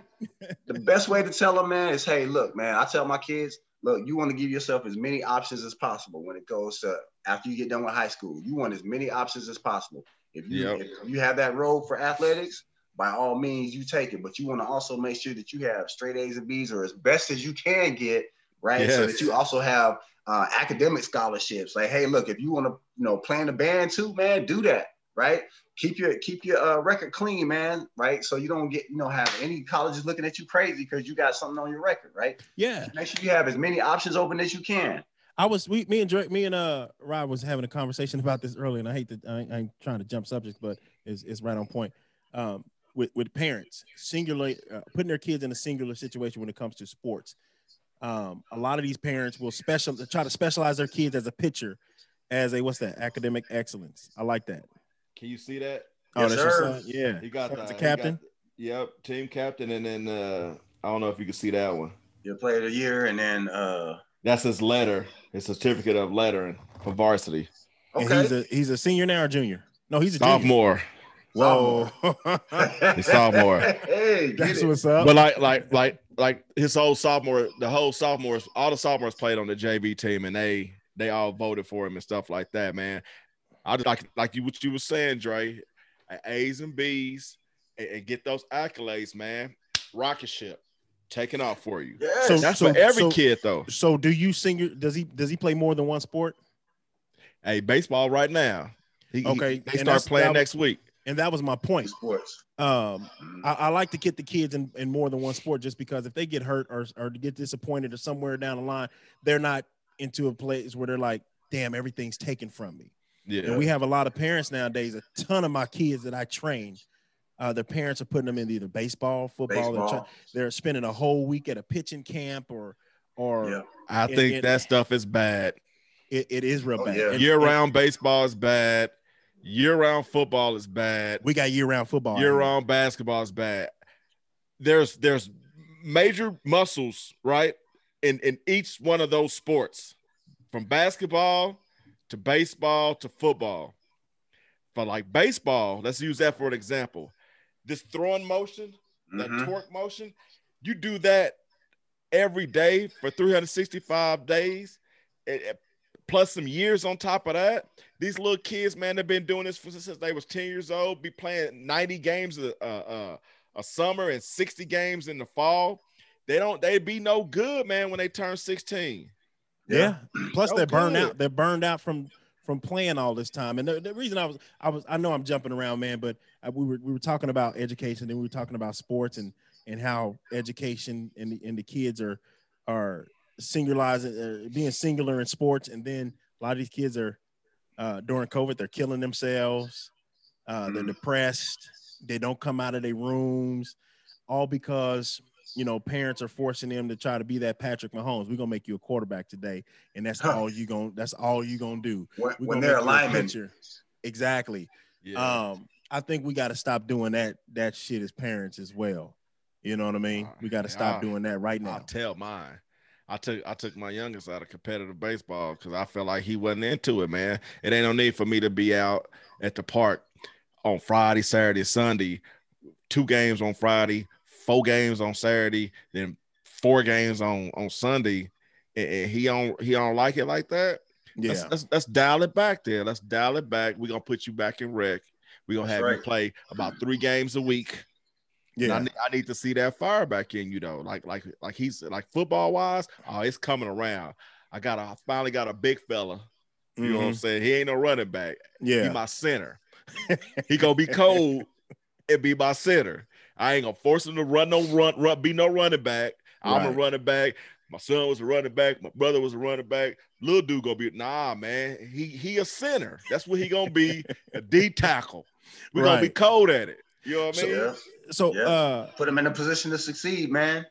the best way to tell them, man, is hey, look, man, I tell my kids, look, you want to give yourself as many options as possible when it goes to after you get done with high school. You want as many options as possible. If you yep. if you have that role for athletics, by all means you take it. But you want to also make sure that you have straight A's and B's or as best as you can get, right? Yes. So that you also have uh, academic scholarships. Like, hey, look, if you want to, you know, play in the band too, man, do that, right? keep your keep your uh, record clean, man. Right, so you don't get you know have any colleges looking at you crazy because you got something on your record, right? Yeah. Make sure you have as many options open as you can. I was we me and Drake, me and uh Rob was having a conversation about this earlier, and I hate that I, I'm trying to jump subjects, but it's, it's right on point. Um, with with parents, singular uh, putting their kids in a singular situation when it comes to sports. Um, a lot of these parents will special try to specialize their kids as a pitcher, as a what's that academic excellence. I like that. Can you see that? Oh, yes, that's sir. your son. Yeah, he got the captain. Got, yep, team captain, and then uh, I don't know if you can see that one. Your player of the year, and then uh, that's his letter, his certificate of lettering for varsity. Okay, and he's a he's a senior now or junior? No, he's a sophomore. Whoa, he's sophomore. *laughs* Hey, that's what's up. But like, like, like, like his whole sophomore, the whole sophomores, all the sophomores played on the JV team, and they they all voted for him and stuff like that, man. I just like like you what you were saying, Dre, A's and B's, and, and get those accolades, man. Rocket ship taking off for you. Yeah, so that's so, for every so, kid though. So do you sing? Your, does he does he play more than one sport? Hey, baseball right now. He, okay, he, they start playing next week. And that was my point. Sports. Um, I, I, like to get the kids in, in more than one sport just because if they get hurt or or get disappointed or somewhere down the line, they're not into a place where they're like, damn, everything's taken from me. Yeah. And we have a lot of parents nowadays. A ton of my kids that I train, uh, their parents are putting them in either baseball, football. Baseball. They're, they're, spending a whole week at a pitching camp or or. Yeah. I think that stuff is bad. It, it is real oh, bad. Yeah. Year round baseball is bad. Year round football is bad. We got year round football. Year round basketball is bad. There's there's major muscles right in in each one of those sports, from basketball to baseball to football. For like baseball, let's use that for an example. This throwing motion, that mm-hmm. torque motion, you do that every day for 365 days, plus some years on top of that. These little kids, man, they've been doing this for, since they was 10 years old, be playing 90 games a, a, a summer and 60 games in the fall. They don't, they be no good, man, when they turn 16. Yeah. Plus, no they're burned good. out. They're burned out from from playing all this time. And the, the, reason I was, I was, I know I'm jumping around, man, but I, we were we were talking about education, and we were talking about sports, and and how education and the, and the kids are are singularizing, uh, being singular in sports, and then a lot of these kids are uh, during COVID, they're killing themselves, uh, mm-hmm. they're depressed, they don't come out of their rooms, all because you know parents are forcing them to try to be that Patrick Mahomes. We're gonna make you a quarterback today, and that's huh. all you gonna that's all you gonna do. When, when they're alignment, exactly. Yeah. Um, I think we got to stop doing that that shit as parents as well. You know what I mean? We got to stop I'll, doing that right now. I'll tell mine. I took I took my youngest out of competitive baseball because I felt like he wasn't into it, man. It ain't no need for me to be out at the park on Friday, Saturday, Sunday, two games on Friday, four games on Saturday, then four games on on Sunday, and, and he don't he don't like it like that. Yeah, let's, let's, let's, dial it back there. Let's dial it back. We're gonna put you back in rec. We're gonna have right. you play about three games a week. Yeah, I need, I need, to see that fire back in you though. Like like like he's like football wise. Oh, it's coming around. I got a I finally got a big fella. You mm-hmm. know what I'm mm-hmm. saying? He ain't no running back. Yeah, he my center. he gonna be cold *laughs* and be my center. I ain't gonna force him to run no run, run be no running back. I'm right. a running back. My son was a running back. My brother was a running back. Little dude gonna be nah, man. He he a center. That's what he gonna be. a D tackle. We're right. gonna be cold at it. You know what I mean? So, so yeah. uh, put him in a position to succeed, man.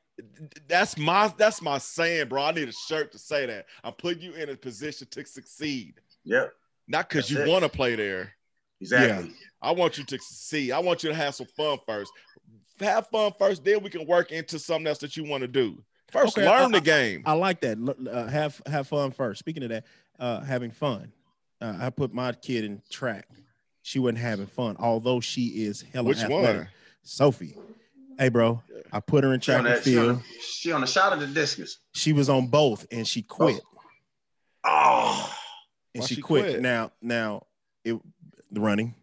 That's my that's my saying, bro. I need a shirt to say that. I'm putting you in a position to succeed. Yep. Not because you want to play there. Exactly. Yeah. I want you to succeed. I want you to have some fun first. Have fun first, then we can work into something else that you want to do. First, okay, learn I, the game. I, I like that. Uh, have have fun first. Speaking of that, uh, having fun. Uh, I put my kid in track. She wasn't having fun, although she is hella Which athletic. one? Sophie. Hey, bro, I put her in track and field. She on, she on the shot of the discus. She was on both, and she oh. quit. Oh, oh. and she, she quit. quit. Now, now it the running,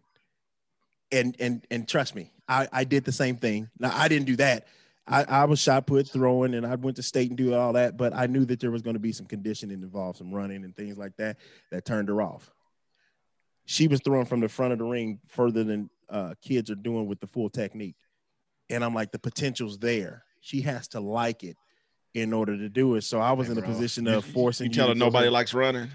and and and trust me, I I did the same thing. Now I didn't do that. I, I was shot put throwing and I went to state and do all that, but I knew that there was going to be some conditioning involved, some running and things like that that turned her off. She was throwing from the front of the ring further than uh, kids are doing with the full technique. And I'm like, the potential's there. She has to like it in order to do it. So I was hey, in a bro. position of forcing. You, you tell her nobody likes running.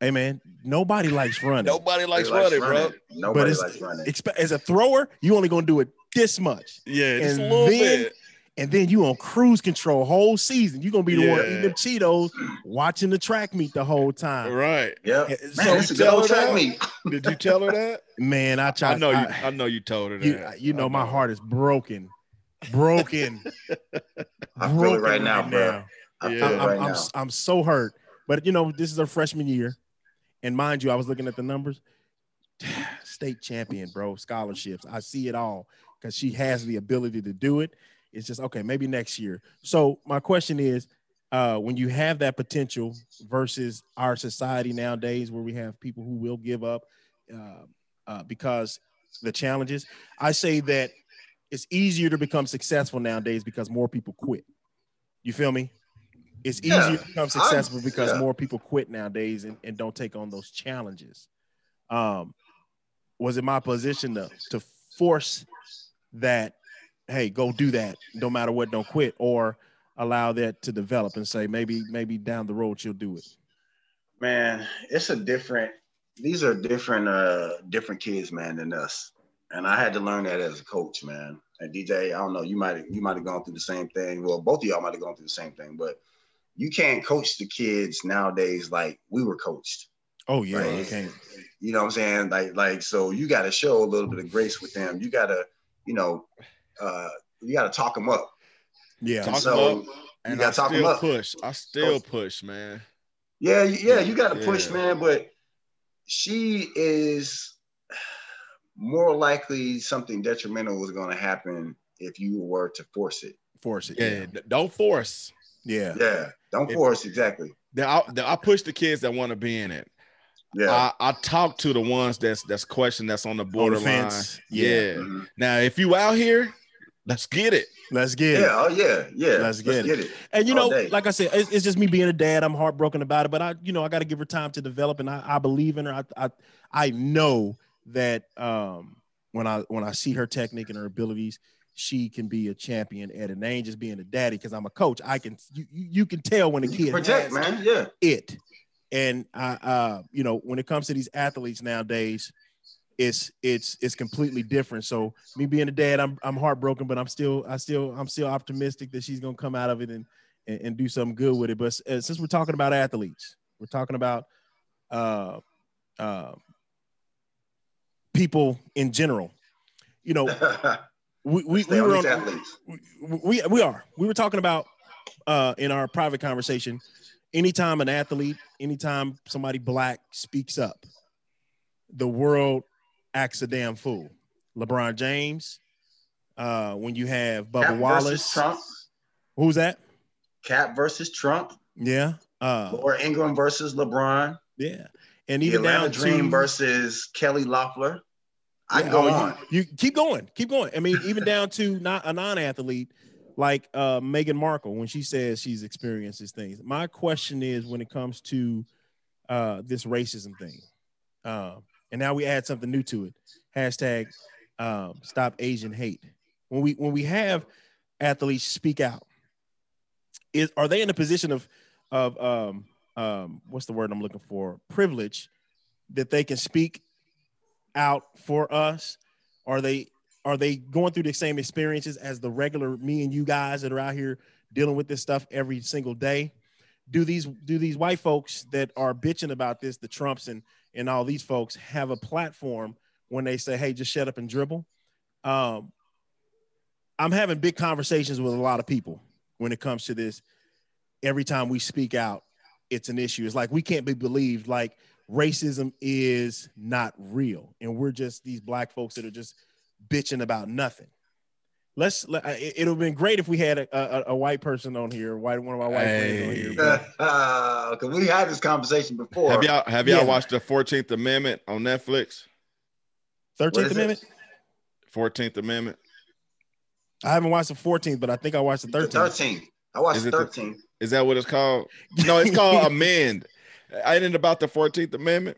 Hey man, nobody likes running. nobody likes running, running, bro. Nobody but likes running. as a thrower, you only gonna do it this much. Yeah, just and a little then, bit. And then you on cruise control whole season. You're gonna be the yeah. one eating them Cheetos, watching the track meet the whole time. Right. Yeah. Man, so you tell her track meet. *laughs* Did you tell her that? Man, I tried. I know you. I, I know you told her that. You, you know, know, my heart is broken. Broken. *laughs* I feel it right now, bro. I feel it right I'm, now. I'm, I'm so hurt. But you know, this is her freshman year. And mind you, I was looking at the numbers. *sighs* State champion, bro, scholarships. I see it all because she has the ability to do it. It's just okay, maybe next year. So my question is, uh, when you have that potential versus our society nowadays, where we have people who will give up uh, uh, because the challenges, I say that it's easier to become successful nowadays because more people quit. You feel me? it's easier yeah, to become successful I'm, because yeah. more people quit nowadays and, and don't take on those challenges. Um, was it my position to to force that, hey, go do that, no matter what, don't quit, or allow that to develop and say maybe maybe down the road she'll do it? Man, it's a different. These are different uh different kids, man, than us, and I had to learn that as a coach, man. And DJ, I don't know, you might you might have gone through the same thing. Well, both of y'all might have gone through the same thing, but you can't coach the kids nowadays like we were coached. Oh yeah, right? you can't. You know what I'm saying? Like like so you got to show a little bit of grace with them. You got to you know uh you got to talk them up. Yeah, talk so, up. And you got to talk them up. Push. I still push, man. Yeah, yeah, you got to push, man. But she is more likely something detrimental was going to happen if you were to force it. Force it. Yeah, yeah. don't force. Yeah. Yeah. Don't force exactly. I, I push the kids that want to be in it. Yeah. I, I talk to the ones that's that's question that's on the borderline. On the yeah. yeah. Mm-hmm. Now, if you out here, let's get it. Let's get it. yeah, it. Oh yeah, yeah. Let's get, let's it. get it. And you know, like I said, it's, it's, just me being a dad. I'm heartbroken about it, but I, you know, I got to give her time to develop, and I, I believe in her. I, I, I know that um, when I when I see her technique and her abilities, she can be a champion at it. And ain't just being a daddy because I'm a coach. I can you, you can tell when a kid project, man. Yeah. It. And I uh, you know, when it comes to these athletes nowadays, it's it's it's completely different. So me being a dad, I'm I'm heartbroken, but I'm still I still I'm still optimistic that she's gonna come out of it and and, and do something good with it. But uh, since we're talking about athletes, we're talking about uh uh people in general. You know, *laughs* we we, we were on, we, we we are. We were talking about uh in our private conversation. Anytime an athlete, anytime somebody black speaks up, the world acts a damn fool. LeBron James, uh, when you have Bubba Cap Wallace, Trump. Who's that? Cap versus Trump. Yeah. Uh, Laura Ingraham versus LeBron. Yeah. And even the down Dream to, versus Kelly Loeffler. I yeah, go oh, on. You, you, keep going, keep going. I mean, even down to not a non-athlete like uh, Meghan Markle when she says she's experienced these things. My question is when it comes to uh, this racism thing, uh, and now we add something new to it. Hashtag um, Stop Asian Hate. When we when we have athletes speak out, is are they in a position of of um, um, what's the word I'm looking for? Privilege that they can speak out for us? Are they are they going through the same experiences as the regular me and you guys that are out here dealing with this stuff every single day? Do these do these white folks that are bitching about this, the Trumps and and all these folks, have a platform when they say, "Hey, just shut up and dribble"? Um, I'm having big conversations with a lot of people when it comes to this. Every time we speak out, it's an issue. It's like we can't be believed. Like racism is not real and we're just these black folks that are just bitching about nothing let's let, it would have been great if we had a, a, a, white person on here white one of my white hey. friends on here because *laughs* we had this conversation before. Have y'all have y'all yeah. watched the 14th amendment on netflix? 13th amendment? 14th amendment. I haven't watched the 14th but i think i watched the 13th 13th i watched the 13th is that what it's called? No it's called *laughs* amend. I didn't about the 14th Amendment.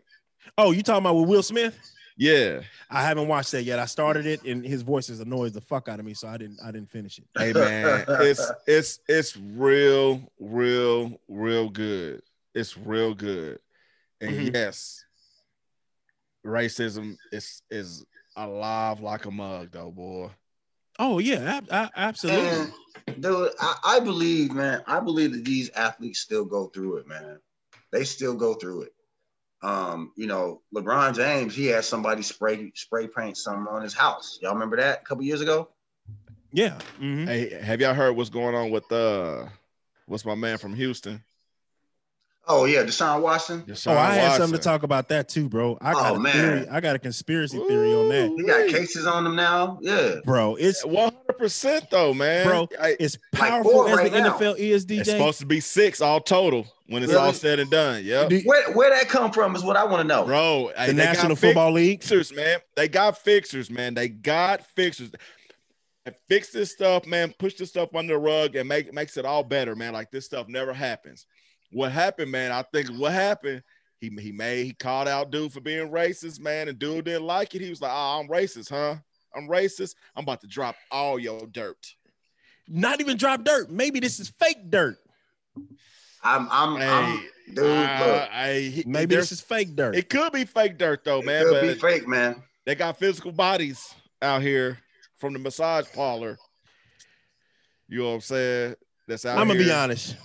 Oh, you talking about with Will Smith? Yeah. I haven't watched that yet. I started it and his voice has annoyed the fuck out of me, so I didn't I didn't finish it. Hey man, it's *laughs* it's it's real, real, real good. It's real good. And mm-hmm. yes, racism is is alive like a mug though, boy. Oh yeah, ab- ab- absolutely. And, dude, I, I believe, man, I believe that these athletes still go through it, man they still go through it. Um, you know, LeBron James, he had somebody spray spray paint something on his house. Y'all remember that a couple years ago? Yeah. Mm-hmm. Hey, have y'all heard what's going on with uh what's my man from Houston? Oh yeah, Deshaun Watson. Deshaun oh, I had something to talk about that too, bro. I got oh, a man. theory. I got a conspiracy Ooh, theory on that. He got cases on them now. Yeah, bro. It's one hundred percent though, man. Bro, it's powerful like as right the now. NFL is. DJ, it's supposed to be six all total when it's really? all said and done. Yeah. Where where that come from is what I want to know, bro. The National Football League fixers, man. They got fixers, man. They got fixers. Fix this stuff, man. Push this stuff under the rug and make makes it all better, man. Like this stuff never happens what happened, man, I think what happened, he he made he called out dude for being racist, man, and dude didn't like it. He was like, "Oh, I'm racist, huh? I'm racist. I'm about to drop all your dirt." Not even drop dirt. Maybe this is fake dirt. I'm, I'm, hey, I'm dude. Uh, I, maybe this is fake dirt. It could be fake dirt though, it man. Could be fake, man. They got physical bodies out here from the massage parlor. You know what I'm saying? That's out I'm gonna be honest.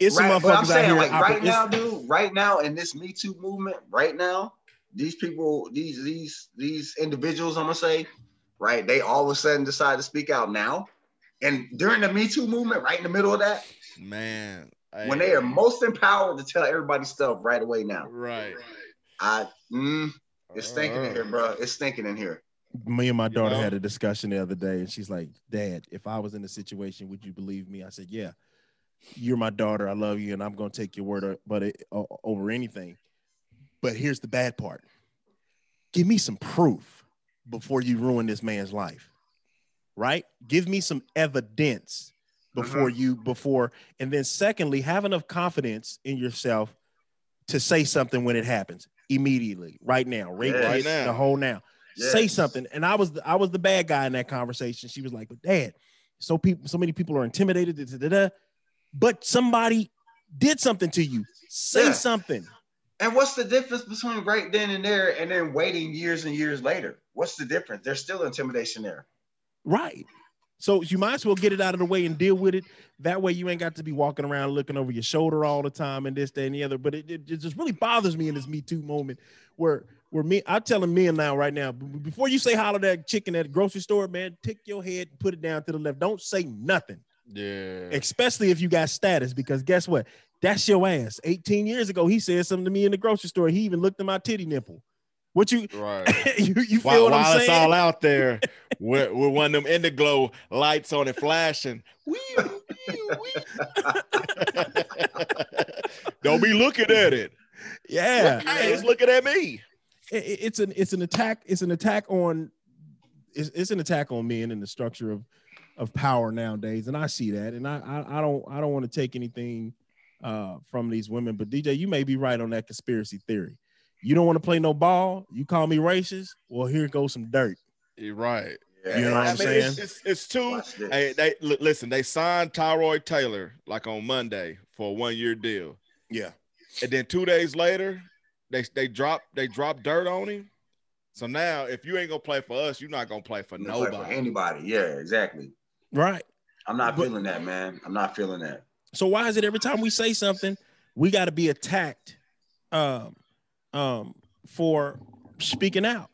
It's right, but I'm saying, like right now, dude, right now in this Me Too movement, right now, these people, these these these individuals, I'm gonna say, right, they all of a sudden decide to speak out now. And during the Me Too movement, right in the middle of that, man, I, when they are most empowered to tell everybody stuff right away now. Right. I mm, it's stinking uh, in here, bro. It's stinking in here. Me and my daughter you know? had a discussion the other day, and she's like, Dad, if I was in a situation, would you believe me? I said, Yeah you're my daughter. I love you, and I'm going to take your word but it, uh, over anything. But here's the bad part: give me some proof before you ruin this man's life. Right? Give me some evidence before uh-huh. you before, and then secondly, have enough confidence in yourself to say something when it happens immediately, right now, right, yeah, right now, the whole now. Yes. Say something. And I was the, I was the bad guy in that conversation. She was like, "But Dad, so people, so many people are intimidated." Da, da, da, but somebody did something to you. Say yeah. something. And what's the difference between right then and there and then waiting years and years later? What's the difference? There's still intimidation there. Right. So you might as well get it out of the way and deal with it. That way you ain't got to be walking around looking over your shoulder all the time and this, that, and the other. But it, it, it just really bothers me in this Me Too moment where where me I'm telling men now right now, before you say holler that chicken at the grocery store, man, tick your head, and put it down to the left. Don't say nothing. Yeah. Especially if you got status, because guess what? That's your ass. 18 years ago, he said something to me in the grocery store. He even looked at my titty nipple. What you right? *laughs* you, you feel while, what I'm saying? it's all out there *laughs* with, with one of them indiglo lights on it flashing. *laughs* Don't be looking at it. Yeah, hey, it's looking at me. It, it's an it's an attack. It's an attack on. It's, it's an attack on men and the structure of of power nowadays, and I see that, and I I, I don't I don't want to take anything uh, from these women, but DJ, you may be right on that conspiracy theory. You don't want to play no ball. You call me racist. Well, here goes some dirt. You're right. Yeah. You know what I am saying? It's, it's, it's two. Hey, they listen. They signed Tyrod Taylor like on Monday for a one year deal. Yeah, and then two days later, they they drop they drop dirt on him. So now, if you ain't gonna play for us, you're not gonna play for nobody. Play for anybody. Yeah, exactly. Right. I'm not but, feeling that, man. I'm not feeling that. So why is it every time we say something, we got to be attacked um, um, for speaking out?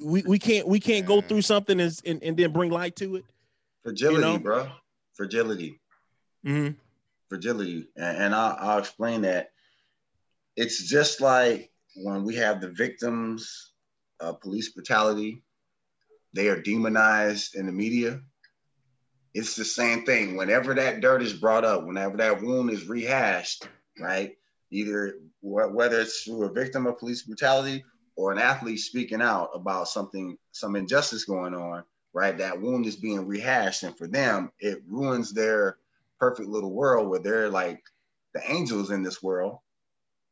We, we can't we can't go through something and, and, and then bring light to it. Fragility, you know? bro. Fragility. Mm-hmm. Fragility, and, and I'll, I'll explain that. It's just like when we have the victims of police brutality, they are demonized in the media it's the same thing. Whenever that dirt is brought up, whenever that wound is rehashed, right? Either whether it's through a victim of police brutality or an athlete speaking out about something, some injustice going on, right? That wound is being rehashed. And for them, it ruins their perfect little world where they're like the angels in this world,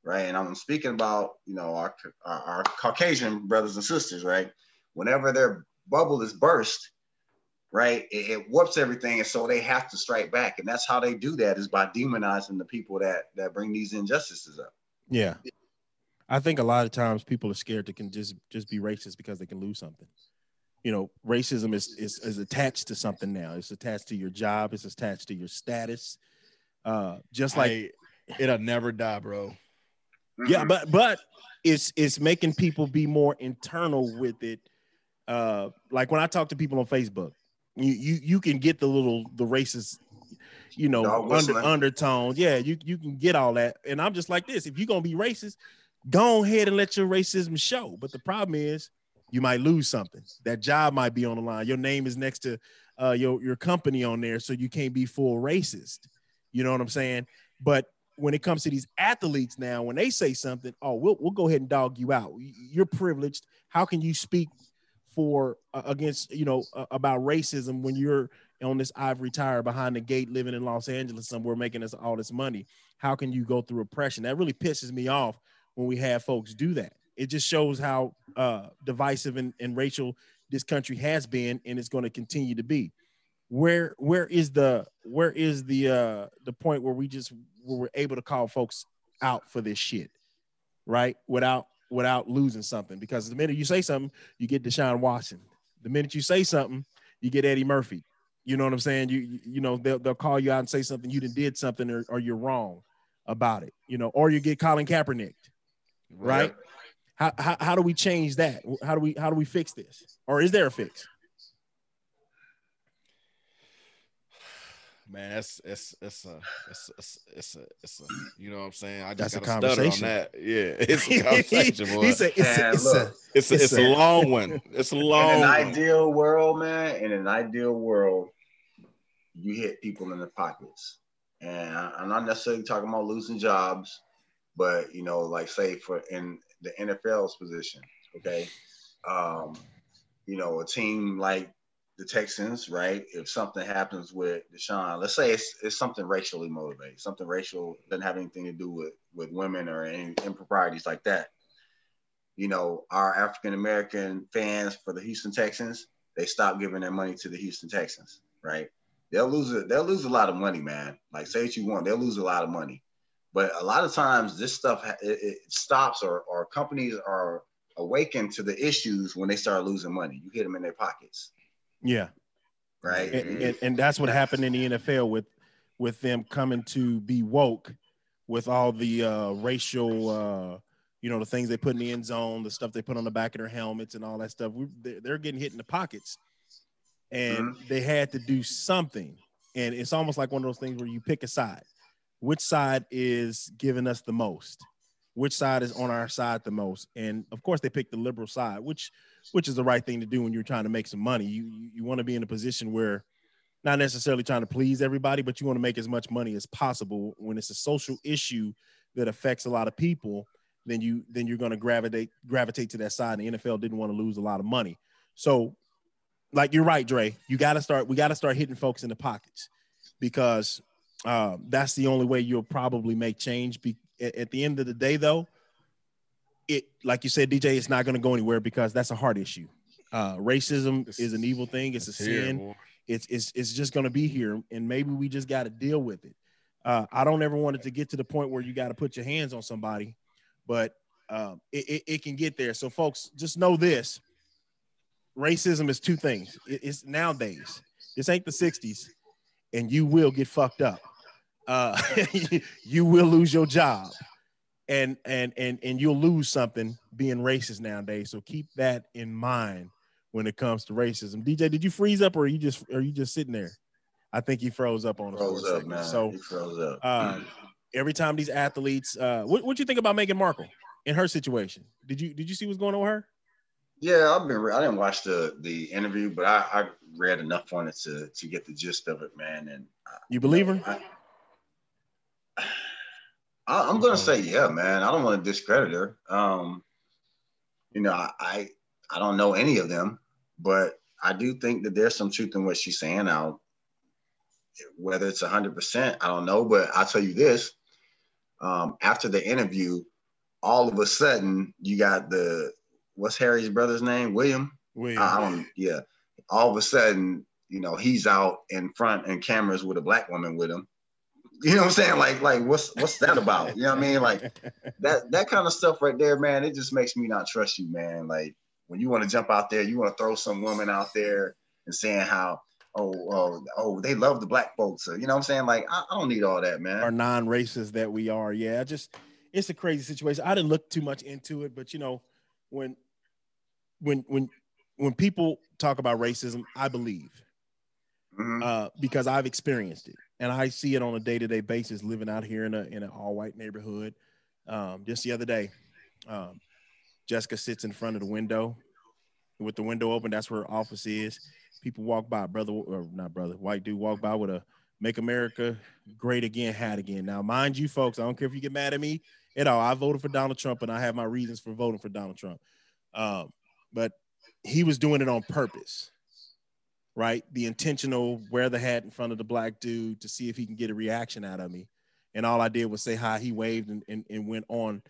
right? And I'm speaking about, you know, our, our, our Caucasian brothers and sisters, right? Whenever their bubble is burst, right? It, it whoops everything, and so they have to strike back, and that's how they do that is by demonizing the people that that bring these injustices up. Yeah, I think a lot of times people are scared to can just just be racist because they can lose something. You know, racism is is, is attached to something now. It's attached to your job. It's attached to your status. Uh, just like hey, it'll never die, bro. Yeah, but but it's it's making people be more internal with it. Uh, like when I talk to people on Facebook, you you you can get the little the racist you know under, undertones. Yeah you you can get all that. And i'm just like this if you're gonna be racist go ahead and let your racism show. But the problem is you might lose something. That job might be on the line. Your name is next to uh, your your company on there so you can't be full racist. You know what i'm saying? But when it comes to these athletes now when they say something oh we'll, we'll go ahead and dog you out. You're privileged. How can you speak for uh, against you know uh, about racism when you're on this ivory tower behind the gate living in Los Angeles somewhere making us all this money? How can you go through oppression? That really pisses me off when we have folks do that. It just shows how uh, divisive and, and racial this country has been and it's going to continue to be. Where where is the where is the uh the point where we just where we're able to call folks out for this shit, right? Without without losing something. Because the minute you say something, you get Deshaun Watson. The minute you say something, you get Eddie Murphy. You know what I'm saying? You you, know they'll they'll call you out and say something you didn't did something or, or you're wrong about it. You know, or you get Colin Kaepernick, right? How, how how do we change that? How do we how do we fix this? Or is there a fix? Man, it's it's it's a it's it's it's a, it's a you know what I'm saying. I just got a conversation on that. Yeah, it's a conversation. boy. He said it's, a, it's, look, a, it's, a, it's, a, long one. It's a long. *laughs* In an one. ideal world, man. In an ideal world, you hit people in the pockets, and I'm not necessarily talking about losing jobs, but you know, like say for in the NFL's position, okay, um, you know, a team like the Texans, right? If something happens with Deshaun, let's say it's, it's something racially motivated, something racial doesn't have anything to do with with women or any improprieties like that. You know, our African American fans for the Houston Texans, they stop giving their money to the Houston Texans, right? They'll lose it. They'll lose a lot of money, man. Like say what you want, they'll lose a lot of money. But a lot of times, this stuff it, it stops, or or companies are awakened to the issues when they start losing money. You hit them in their pockets yeah. Right. And, and, and that's what happened in the NFL with with them coming to be woke with all the uh, racial, uh, you know, the things they put in the end zone, the stuff they put on the back of their helmets, and all that stuff. We, they're getting hit in the pockets, and mm-hmm. they had to do something. And it's almost like one of those things where you pick a side. Which side is giving us the most? which side is on our side the most. And of course, they picked the liberal side, which which is the right thing to do when you're trying to make some money. You you, want to be in a position where not necessarily trying to please everybody, but you want to make as much money as possible. When it's a social issue that affects a lot of people, then you then you're going to gravitate gravitate to that side. And the NFL didn't want to lose a lot of money, so like you're right, Dre. You got to start. We got to start hitting folks in the pockets because uh, that's the only way you'll probably make change. Be, at the end of the day, though, it like you said, DJ, it's not going to go anywhere because that's a hard issue. Uh, racism it's, is an evil thing. It's a sin. It's it's it's just going to be here, and maybe we just got to deal with it. Uh, I don't ever want it to get to the point where you got to put your hands on somebody, but um, it, it, it, can get there. So, folks, just know this: racism is two things. It, it's nowadays. This ain't the '60s, and you will get fucked up uh, *laughs* you will lose your job and and and and you'll lose something being racist nowadays. So keep that in mind when it comes to racism. Dj did you freeze up or are you just are you just sitting there? I think he froze up on us froze up, man. so he froze up. Uh, every time these athletes uh what what you think about Meghan Markle in her situation? Did you did you see what's going on with her? Yeah i've been i didn't watch the the interview but i i read enough on it to to get the gist of it man. And uh, you believe her? I, I, am gonna say yeah, man. I don't want to discredit her. Um, you know, I, I I don't know any of them, but I do think that there's some truth in what she's saying now. Whether it's hundred percent, I don't know, but I'll tell you this: um, after the interview, all of a sudden you got the what's Harry's brother's name, William. William. I don't. Yeah. All of a sudden, you know, he's out in front and cameras with a black woman with him. You know what I'm saying? Like, like what's what's that about? You know what I mean? Like that that kind of stuff right there, man. It just makes me not trust you, man. Like when you want to jump out there, you want to throw some woman out there and saying how oh oh oh they love the black folks. Or, you know what I'm saying? Like I, I don't need all that, man. Our non-racist that we are, yeah. I Just it's a crazy situation. I didn't look too much into it, but you know when when when when people talk about racism, I believe mm-hmm. uh, because I've experienced it and I see it on a day to day basis living out here in a in an all white neighborhood. Um, just the other day, um, Jessica sits in front of the window with the window open. That's where her office is. People walk by, brother or not brother, white dude walk by with a "Make America Great Again" hat again. Now, mind you, folks, I don't care if you get mad at me at all. I voted for Donald Trump, and I have my reasons for voting for Donald Trump. Um, but he was doing it on purpose, right? The intentional wear the hat in front of the black dude to see if he can get a reaction out of me. And all I did was say hi. He waved and, and, and went on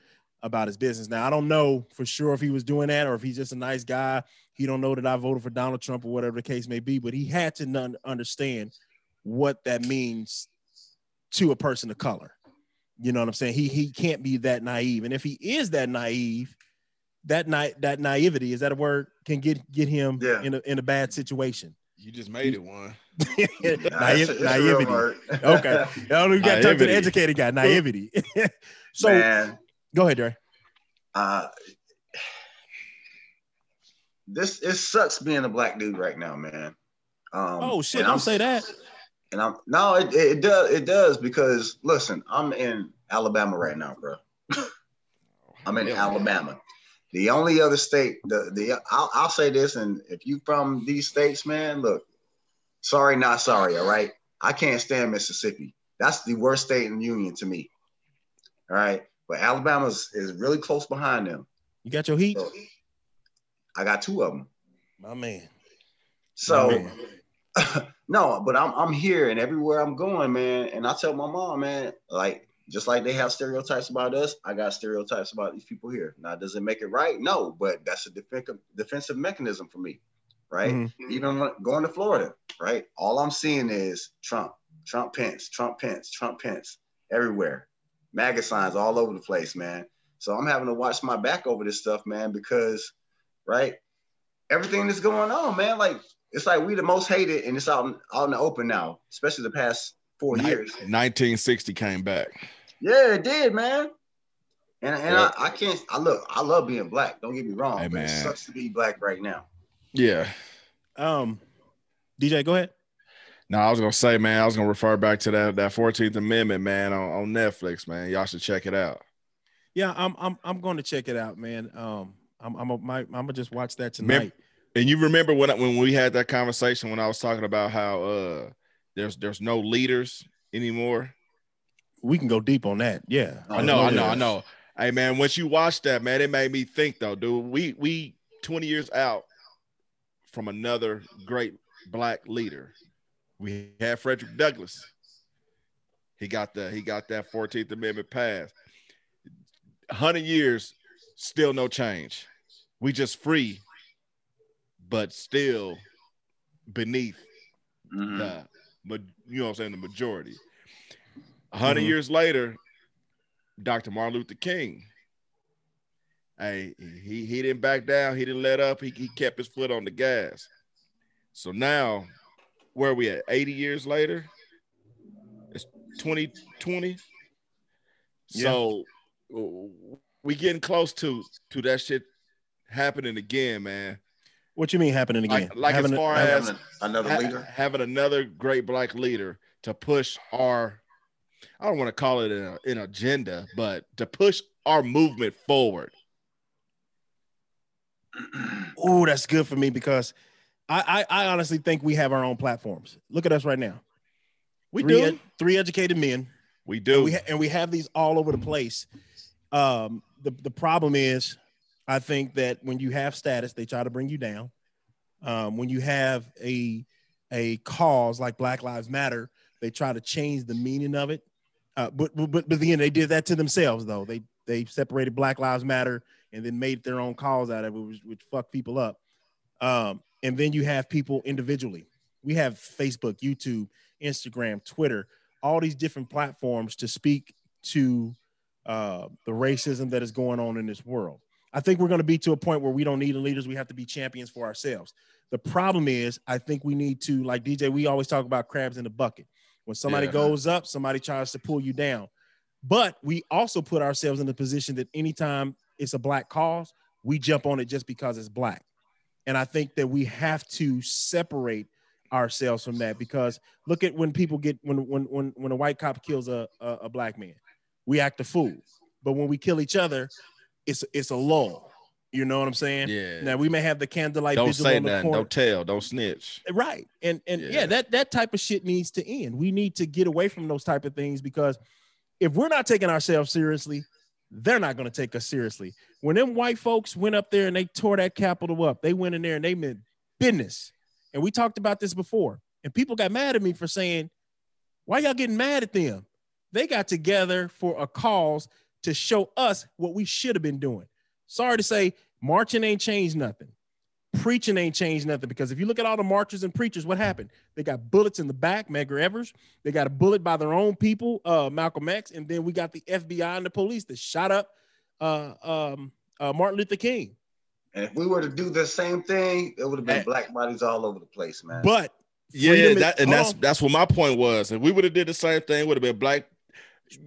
about his business. Now I don't know for sure if he was doing that or if he's just a nice guy. He don't know that I voted for Donald Trump or whatever the case may be, but he had to understand what that means to a person of color. You know what I'm saying? He he can't be that naive. And if he is that naive, that na- that naivety is that a word can get get him yeah. in a in a bad situation. You just made it one. *laughs* Naive, naivety. *laughs* okay. *laughs* You got to talk to the educated guy. Naivety. so Man. go ahead, Dre. Uh, this it sucks being a black dude right now, man. Um, oh shit! Don't I'm, say that. And I'm no, it, it does it does because listen, I'm in Alabama right now, bro. I'm in yeah. Alabama. The only other state, the the I'll, I'll say this, and if you from these states, man, look, sorry, not sorry, all right. I can't stand Mississippi. That's the worst state in the union to me. All right, but Alabama is really close behind them. You got your heat. So, I got two of them. My man. So. My man. *laughs* no, but I'm I'm here and everywhere I'm going, man. And I tell my mom, man, like just like they have stereotypes about us, I got stereotypes about these people here. Now, does it make it right? No, but that's a defensive defensive mechanism for me, right? Mm-hmm. Even going to Florida, right? All I'm seeing is Trump, Trump Pence, Trump Pence, Trump Pence everywhere, MAGA signs all over the place, man. So I'm having to watch my back over this stuff, man, because, right? Everything that's going on, man. Like it's like we the most hated, and it's out out in the open now, especially the past four years. 1960 came back. Yeah, it did, man. And and yeah. I, I, can't. I look. I love being black. Don't get me wrong. Hey, man. It sucks to be black right now. Yeah. Um, DJ, go ahead. No, I was gonna say, man, I was gonna refer back to that that Fourteenth Amendment, man, on, on Netflix, man. Y'all should check it out. Yeah, I'm I'm I'm going to check it out, man. Um, I'm I'm a, my, I'm gonna just watch that tonight. Remember, and you remember when when we had that conversation when I was talking about how uh there's there's no leaders anymore. We can go deep on that. Yeah. I know, I know, I know. Hey man, once you watch that, man, it made me think though, dude. We we 20 years out from another great black leader. We had Frederick Douglass. He got the he got that 14th Amendment passed. 100 years, still no change. We just free but still beneath mm-hmm. the you know what I'm saying the majority. A 100 mm-hmm. years later, Dr. Martin Luther King. Hey, he he didn't back down. He didn't let up. He, he kept his foot on the gas. So now, where are we at? 80 years later? It's 2020. Yeah. So we getting close to to that shit happening again, man. What you mean happening again? Like, like having as far a, as another ha- leader, having another great black leader to push our, I don't want to call it an, an agenda, but to push our movement forward. *clears throat* Oh, that's good for me because I, I, I honestly think we have our own platforms. Look at us right now. We three do ed, three educated men. We do, and we, ha- and we have these all over the place. Um, the the problem is I think that when you have status, they try to bring you down. Um, when you have a a cause like Black Lives Matter, they try to change the meaning of it. Uh, but but but again, they did that to themselves though. They they separated Black Lives Matter and then made their own calls out of it, which, which fucked people up. Um, and then you have people individually. We have Facebook, YouTube, Instagram, Twitter, all these different platforms to speak to uh, the racism that is going on in this world. I think we're going to be to a point where we don't need leaders. We have to be champions for ourselves. The problem is, I think we need to, like DJ, we always talk about crabs in the bucket. When somebody yeah. goes up, somebody tries to pull you down. But we also put ourselves in the position that anytime it's a black cause, we jump on it just because it's black. And I think that we have to separate ourselves from that because look at when people get when when when when a white cop kills a, a, a black man, we act a fool. But when we kill each other, it's it's a lull. You know what I'm saying? Yeah. Now we may have the candlelight. Don't say nothing. Don't tell. Don't snitch. Right. And and yeah. yeah, that that type of shit needs to end. We need to get away from those type of things because if we're not taking ourselves seriously, they're not going to take us seriously. When them white folks went up there and they tore that Capitol up, they went in there and they meant business. And we talked about this before. And people got mad at me for saying, why y'all getting mad at them? They got together for a cause to show us what we should have been doing. Sorry to say, marching ain't changed nothing. Preaching ain't changed nothing because if you look at all the marchers and preachers, what happened? They got bullets in the back, Medgar Evers. They got a bullet by their own people, uh, Malcolm X, and then we got the FBI and the police that shot up uh, um, uh, Martin Luther King. And if we were to do the same thing, it would have been black bodies all over the place, man. But yeah, that, and that's that's what my point was. If we would have did the same thing, would have been black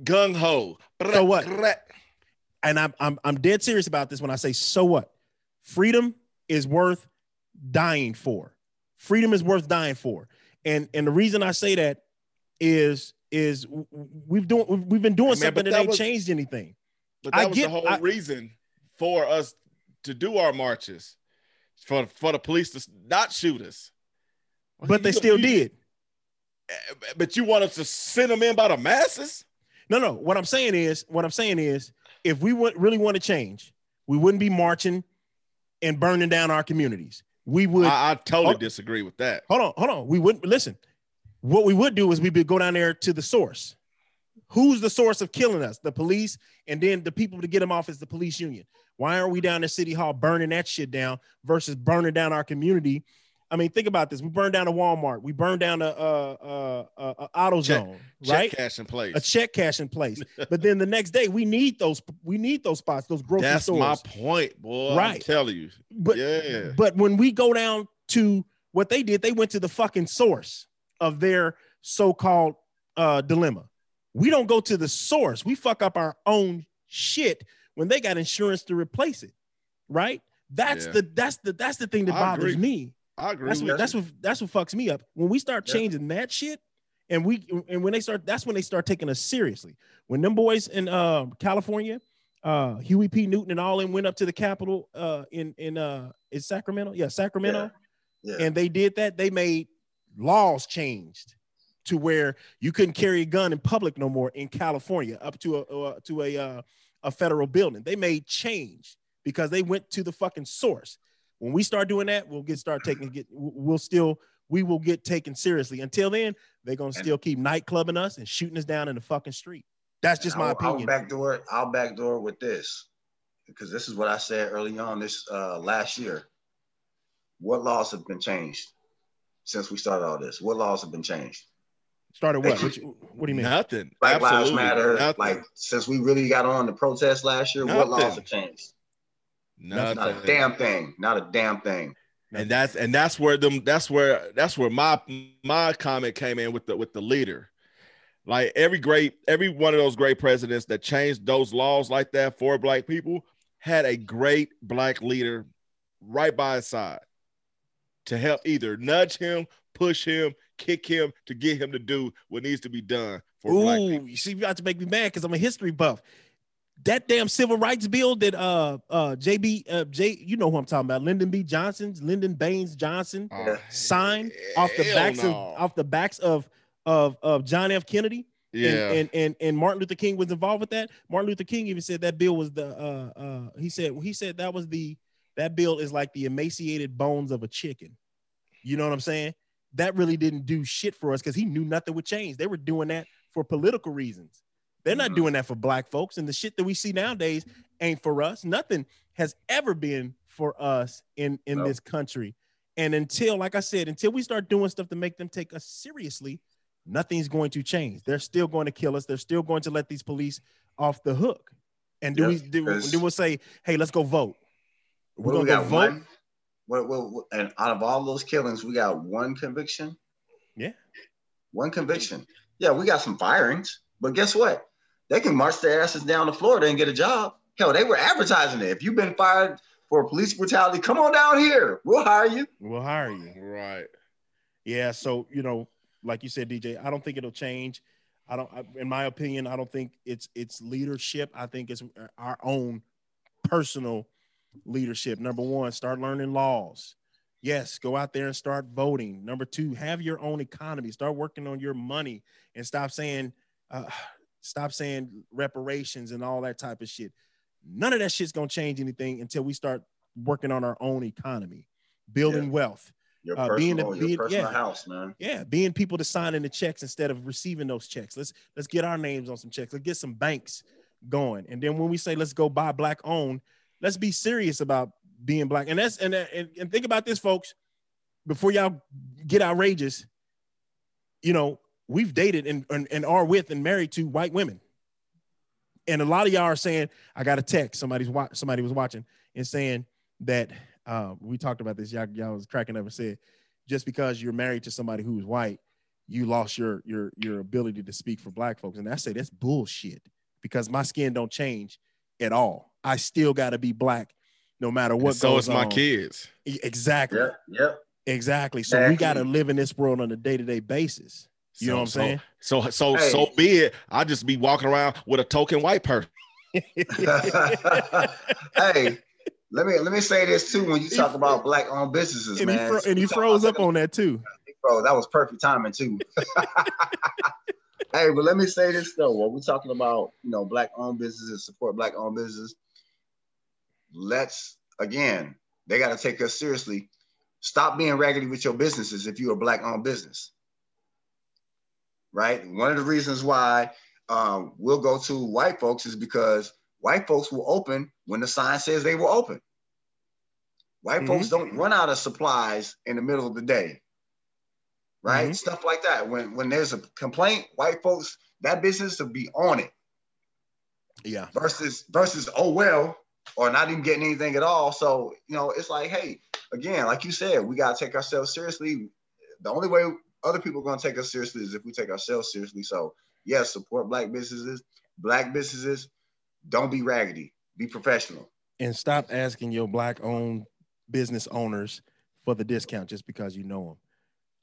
gung ho. So what? And I'm I'm I'm dead serious about this when I say so what? Freedom is worth dying for. Freedom is worth dying for. And and the reason I say that is is we've doing we've been doing Man, something that, that, ain't was, changed anything. But that I was get, the whole I, reason for us to do our marches, for for the police to not shoot us. But you, they still you, did. Eh, but you want us to send them in by the masses? No, no. What I'm saying is, what I'm saying is, if we would really want to change, we wouldn't be marching and burning down our communities. We would. I, I totally disagree with that. Hold on, hold on. We wouldn't listen. What we would do is we would go down there to the source. Who's the source of killing us? The police, and then the people to get them off is the police union. Why aren't we down at City Hall burning that shit down versus burning down our community I mean, think about this. We burned down a Walmart. We burned down a, a, a, a AutoZone, check, right? Check cash in place. A check cash in place. but then the next day, we need those. We need those spots. Those grocery That's stores. That's my point, boy. Right. I'm telling you. But yeah. But when we go down to what they did, they went to the fucking source of their so-called uh, dilemma. We don't go to the source. We fuck up our own shit when they got insurance to replace it. Right. That's yeah. the that's the that's the thing that bothers me I agree. That's what that's what that's what fucks me up. When we start changing that shit, and we and when they start, that's when they start taking us seriously. When them boys in uh, California, uh, Huey P. Newton and all them went up to the Capitol uh, in in uh, in Sacramento, yeah, Sacramento, yeah. Yeah. and they did that. They made laws changed to where you couldn't carry a gun in public no more in California up to a uh, to a uh, a federal building. They made change because they went to the fucking source. When we start doing that, we'll get start taking get we'll still we will get taken seriously. Until then, they're gonna still keep nightclubbing us and shooting us down in the fucking street. That's just my I'll, opinion. I'll backdoor it. I'll backdoor with this because this is what I said early on this uh, last year. What laws have been changed since we started all this? What laws have been changed? Started what? what, you, what do you mean? Nothing. Black Absolutely. Lives Matter. Nothing. Like since we really got on the protest last year, Nothing. what laws have changed? Nothing. Not a damn thing. Not a damn thing. And that's and that's where them that's where that's where my my comment came in with the with the leader. Like every great every one of those great presidents that changed those laws like that for black people had a great black leader right by his side to help either nudge him, push him, kick him to get him to do what needs to be done for Ooh, black people. You see, you got to make me mad because I'm a history buff that damn civil rights bill that uh uh JB uh J you know who I'm talking about Lyndon B. Johnson's Lyndon Baines Johnson uh, signed off the backs no. of off the backs of of of John F. Kennedy. Yeah. and, and, and and Martin Luther King was involved with that. Martin Luther King even said that bill was the uh uh he said he said that was the that bill is like the emaciated bones of a chicken. You know what I'm saying? That really didn't do shit for us because he knew nothing would change. They were doing that for political reasons they're not mm-hmm. doing that for black folks. And the shit that we see nowadays ain't for us. Nothing has ever been for us in, in no. this country. And until, like I said, until we start doing stuff to make them take us seriously, nothing's going to change. They're still going to kill us. They're still going to let these police off the hook. And do yep, we do, do we'll say, hey, let's go vote. We're gonna we go vote. One, what, what, and out of all those killings, we got one conviction. Yeah. One conviction. Yeah, we got some firings, but guess what? They can march their asses down to Florida and get a job. Hell, they were advertising it. If you've been fired for police brutality, come on down here. We'll hire you. We'll hire you. Right. Yeah. So, you know, like you said, DJ, I don't think it'll change. I don't, in my opinion, I don't think it's it's leadership. I think it's our own personal leadership. Number one, start learning laws. Yes, go out there and start voting. Number two, have your own economy. Start working on your money and stop saying, uh, Stop saying reparations and all that type of shit. None of that shit's gonna change anything until we start working on our own economy, building yeah. wealth. Your uh, personal, being, being personal yeah, house, man. Yeah, being people to sign in the checks instead of receiving those checks. Let's let's get our names on some checks. Let's get some banks going. And then when we say let's go buy black owned, let's be serious about being black. And that's and and, and think about this, folks. Before y'all get outrageous, you know, we've dated and, and, and are with and married to white women. And a lot of y'all are saying, I got a text. Somebody's wa- somebody was watching and saying that uh, we talked about this. Y'all, y'all was cracking up and said, just because you're married to somebody who's white, you lost your your your ability to speak for black folks. And I say that's bullshit because my skin don't change at all. I still got to be black no matter what. And so it's my kids. Exactly. Yep. Yep. Exactly. So exactly. we got to live in this world on a day to day basis. You so, know what I'm so, saying? So so hey. so be it. I just be walking around with a token white person. *laughs* *laughs* hey, let me let me say this too. When you talk about black owned businesses, and man, he fro- and he froze up on that too. Bro, that was perfect timing too. *laughs* hey, but let me say this though. When we're talking about you know black owned businesses, support black owned businesses, let's again, they got to take us seriously. Stop being raggedy with your businesses if you're a black owned business right? One of the reasons why um, we'll go to white folks is because white folks will open when the sign says they will open. White mm-hmm. folks don't run out of supplies in the middle of the day, right? Mm-hmm. Stuff like that. When when there's a complaint, white folks that business will be on it. Yeah. Versus versus oh well, or not even getting anything at all. So you know, it's like hey, again, like you said, we gotta take ourselves seriously. The only way other people are going to take us seriously is if we take ourselves seriously. So, yes, support black businesses, black businesses. Don't be raggedy. Be professional. And stop asking your black owned business owners for the discount just because you know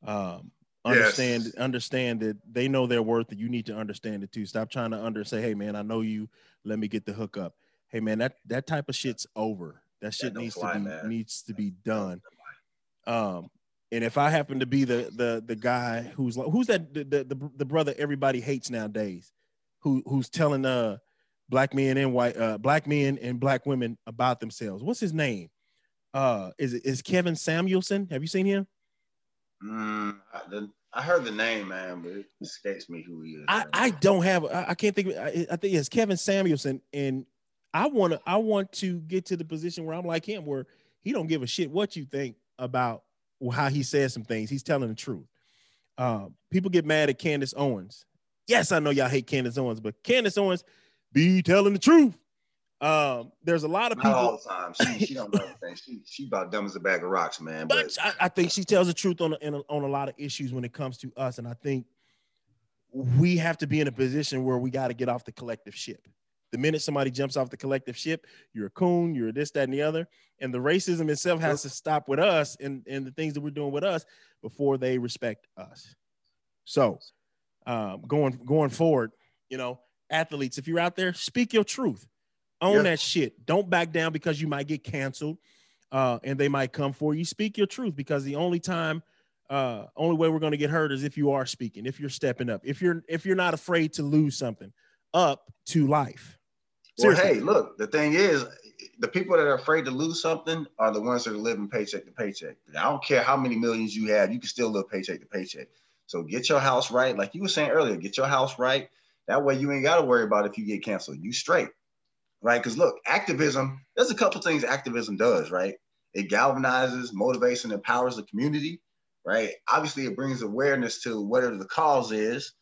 them. Um, understand yes. understand that they know their worth and you need to understand it too. Stop trying to under say, hey man, I know you. Let me get the hook up. Hey man, that that type of shit's over. That shit needs fly, to be man. needs to be done. Um, and if I happen to be the the the guy who's who's that the the, the brother everybody hates nowadays, who who's telling uh black men and white uh black men and black women about themselves. What's his name? Uh, is it is Kevin Samuelson? Have you seen him? Mm, I, I heard the name, man, but it escapes me who he is. I, I don't have. I, I can't think. Of, I, I think it's Kevin Samuelson, and I want to. I want to get to the position where I'm like him, where he don't give a shit what you think about how he says some things. He's telling the truth. Uh, people get mad at Candace Owens. Yes, I know y'all hate Candace Owens, but Candace Owens be telling the truth. Um, there's a lot of Not people. all the time. She, she don't know *laughs* anything. She she about dumb as a bag of rocks, man. But, but I, I, think she tells the truth on a, a, on a lot of issues when it comes to us, and I think we have to be in a position where we got to get off the collective ship. The minute somebody jumps off the collective ship, you're a coon, you're this, that, and the other. And the racism itself has to stop with us and, and the things that we're doing with us before they respect us. So um, going going forward, you know, athletes, if you're out there, speak your truth. Own that shit. Don't back down because you might get canceled uh, and they might come for you. Speak your truth because the only time uh, only way we're going to get hurt is if you are speaking, if you're stepping up, if you're if you're not afraid to lose something up to life. Well, hey, look, the thing is, the people that are afraid to lose something are the ones that are living paycheck to paycheck. I don't care how many millions you have, you can still live paycheck to paycheck. So get your house right. Like you were saying earlier, get your house right. That way you ain't got to worry about if you get canceled. You straight, right? Because look, activism, there's a couple things activism does, right? It galvanizes, motivates, and empowers the community, right? Obviously, it brings awareness to whatever the cause is.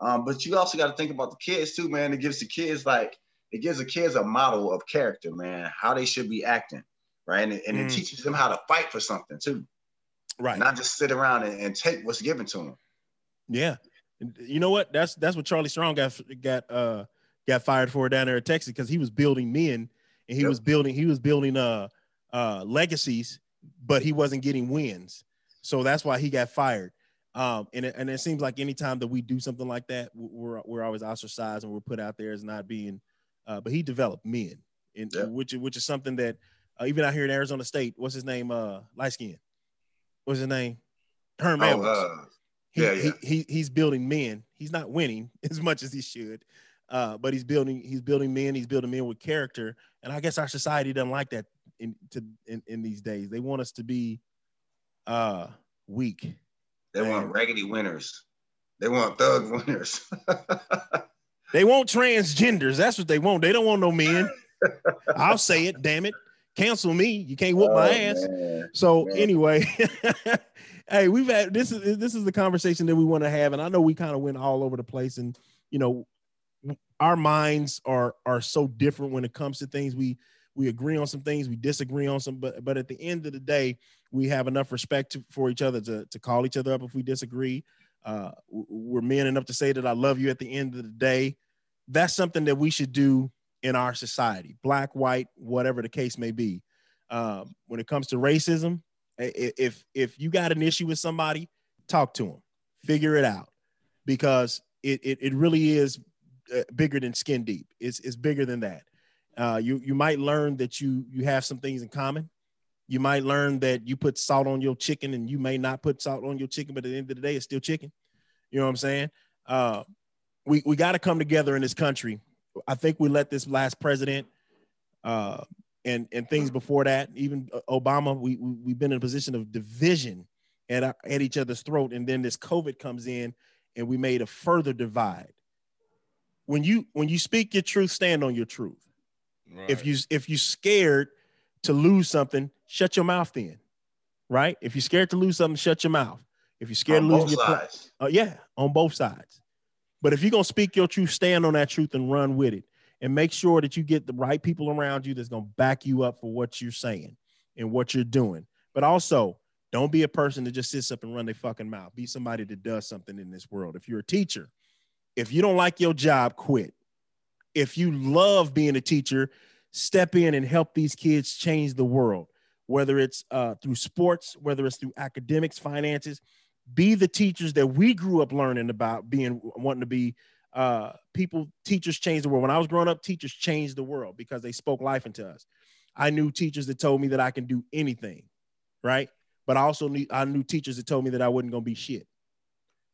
Um, but you also got to think about the kids too, man. It gives the kids like it gives the kids a model of character, man, how they should be acting, right? And, and mm. it teaches them how to fight for something too, right? Not just sit around and, and take what's given to them. Yeah, you know what? That's that's what Charlie Strong got got uh got fired for down there in Texas because he was building men and he yep. was building he was building uh uh legacies, but he wasn't getting wins, so that's why he got fired. Um, and it, and it seems like anytime that we do something like that, we're we're always ostracized and we're put out there as not being uh, but he developed men, in, yeah. which which is something that uh, even out here in Arizona State, what's his name? Uh, light skin. What's his name? Herm oh, uh, he, yeah, yeah. He, he, he's building men. He's not winning *laughs* as much as he should, Uh, but he's building he's building men. He's building men with character, and I guess our society doesn't like that in to in, in these days. They want us to be uh weak. They and, want raggedy winners. They want thug winners. *laughs* they want transgenders. That's what they want. They don't want no men. *laughs* I'll say it. Damn it. Cancel me. You can't whoop oh, my ass. Man. So man. anyway, *laughs* hey, we've had this is this is the conversation that we want to have, and I know we kind of went all over the place, and you know, our minds are are so different when it comes to things. We we agree on some things, we disagree on some, but but at the end of the day, we have enough respect to, for each other to to call each other up if we disagree. Uh, we're men enough to say that I love you at the end of the day. That's something that we should do in our society, black, white, whatever the case may be. Um, when it comes to racism, if if you got an issue with somebody, talk to them, figure it out, because it it, it really is uh, bigger than skin deep. It's it's bigger than that. Uh, you you might learn that you you have some things in common. You might learn that you put salt on your chicken and you may not put salt on your chicken, but at the end of the day, it's still chicken. You know what I'm saying? Uh, we we got to come together in this country. I think we let this last president uh, and and things before that, even Obama, we, we have been in a position of division at at each other's throat, and then this COVID comes in, and we made a further divide. When you when you speak your truth, stand on your truth. Right. If you if you're scared to lose something, shut your mouth then. Right? If you're scared to lose something, shut your mouth. If you're scared on to lose your sides. uh, yeah, on both sides. But if you're gonna speak your truth, stand on that truth and run with it and make sure that you get the right people around you that's going to back you up for what you're saying and what you're doing. But also, don't be a person that just sits up and run their fucking mouth. Be somebody that does something in this world. If you're a teacher, if you don't like your job, quit. If you love being a teacher, step in and help these kids change the world, whether it's uh, through sports, whether it's through academics, finances. Be the teachers that we grew up learning about being wanting to be uh, people, teachers change the world. When I was growing up, teachers changed the world because they spoke life into us. I knew teachers that told me that I can do anything, right? But I also knew I knew teachers that told me that I wasn't to be shit.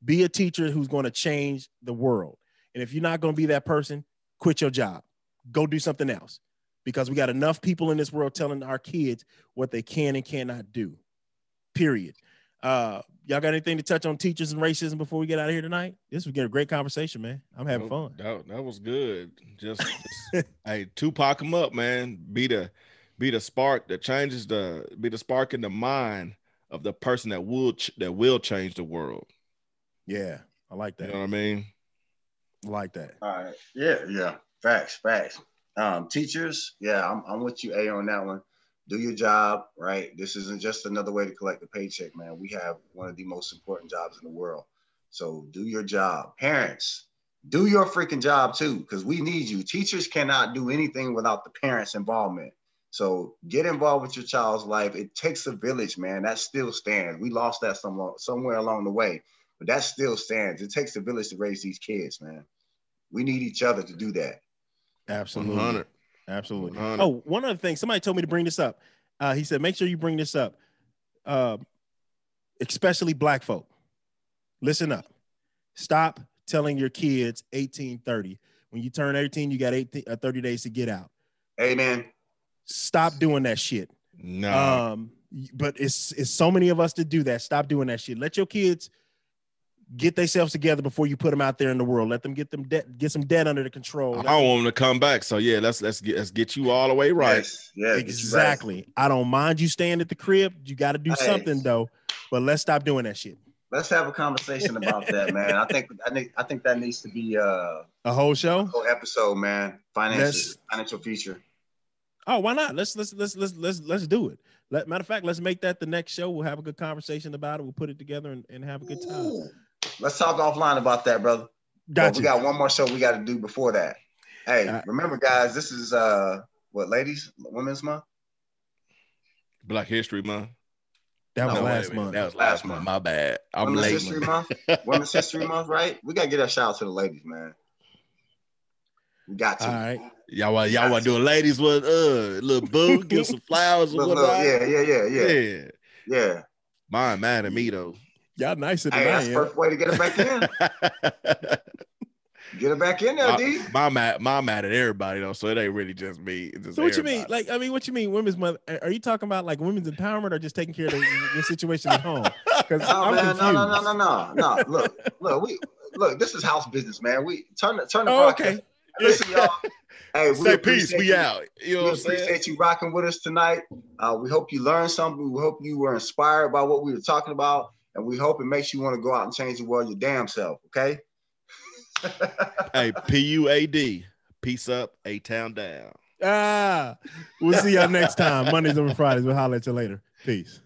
Be a teacher who's to change the world. And if you're not to be that person, quit your job. Go do something else because we got enough people in this world telling our kids what they can and cannot do. Period. Uh, y'all got anything to touch on teachers and racism before we get out of here tonight? This was a great conversation, man. I'm having fun. That, that was good. Just, just *laughs* hey, Tupac him up, man. Be the be the spark that changes the be the spark in the mind of the person that will ch- that will change the world. Yeah, I like that. You know what I mean? I like that. All right. Yeah, yeah. Facts, facts. Um, teachers, yeah, I'm, I'm with you, A, on that one do your job, right? This isn't just another way to collect a paycheck, man. We have one of the most important jobs in the world. So do your job. Parents, do your freaking job too, because we need you. Teachers cannot do anything without the parents' involvement. So get involved with your child's life. It takes a village, man. That still stands. We lost that somewhere, somewhere along the way, but that still stands. It takes a village to raise these kids, man. We need each other to do that. Absolutely. 100. Absolutely. Oh, one other thing. Somebody told me to bring this up. Uh, he said, make sure you bring this up. Uh, especially black folk. Listen up. Stop telling your kids 1830. When you turn 18, you got 18, uh, 30 days to get out. Amen. Stop doing that shit. No. Um, but it's it's so many of us to do that. Stop doing that shit. Let your kids get themselves together before you put them out there in the world. Let them get them debt, get some debt under the control. I don't want them to come back. So yeah, let's let's get let's get you all the way right. Yes, yeah, exactly. Right. I don't mind you staying at the crib. You got to do hey. something though. But let's stop doing that shit. Let's have a conversation about that, *laughs* man. I think I think I think that needs to be uh, a whole show, a whole episode, man. Financial financial future. Oh, why not? Let's let's let's let's let's let's do it. Let, matter of fact, let's make that the next show. We'll have a good conversation about it. We'll put it together and, and have a good time. Ooh. Let's talk offline about that, brother. Got we got one more show we got to do before that. Hey, right. remember, guys, this is uh what ladies Women's Month, Black History Month. That was no, last month. That was last month. My bad. I'm Women's late. History Month. *laughs* Women's History Month, right? We gotta get a shout out to the ladies, man. We got to. All right. Y'all want y'all want to do a ladies with uh little boo, *laughs* give some flowers or whatnot. Yeah, yeah, yeah, yeah. Yeah. Yeah. Mine mad at me though. Y'all nicer than hey, I that's am. First way to get it back in. *laughs* Get it back in there, D. My mad, my mad at everybody though, so it ain't really just me. Just so what you mean? Like, I mean, what you mean, women's month? Are you talking about like women's empowerment or just taking care of the, situation at home? *laughs* Because no, I'm man, no, no, no, no, no, no. *laughs* Look, look, we look. This is house business, man. We turn the turn the oh, podcast. Okay. Listen, y'all. Hey, we Say peace. We you. out. You know we what I'm appreciate saying? you rocking with us tonight. Uh, we hope you learned something. We hope you were inspired by what we were talking about, and we hope it makes you want to go out and change the world your damn self. Okay. *laughs* hey, P U A D. Peace up, A Town down. Ah, we'll see y'all next time. Mondays and Fridays. We'll holler at you later. Peace.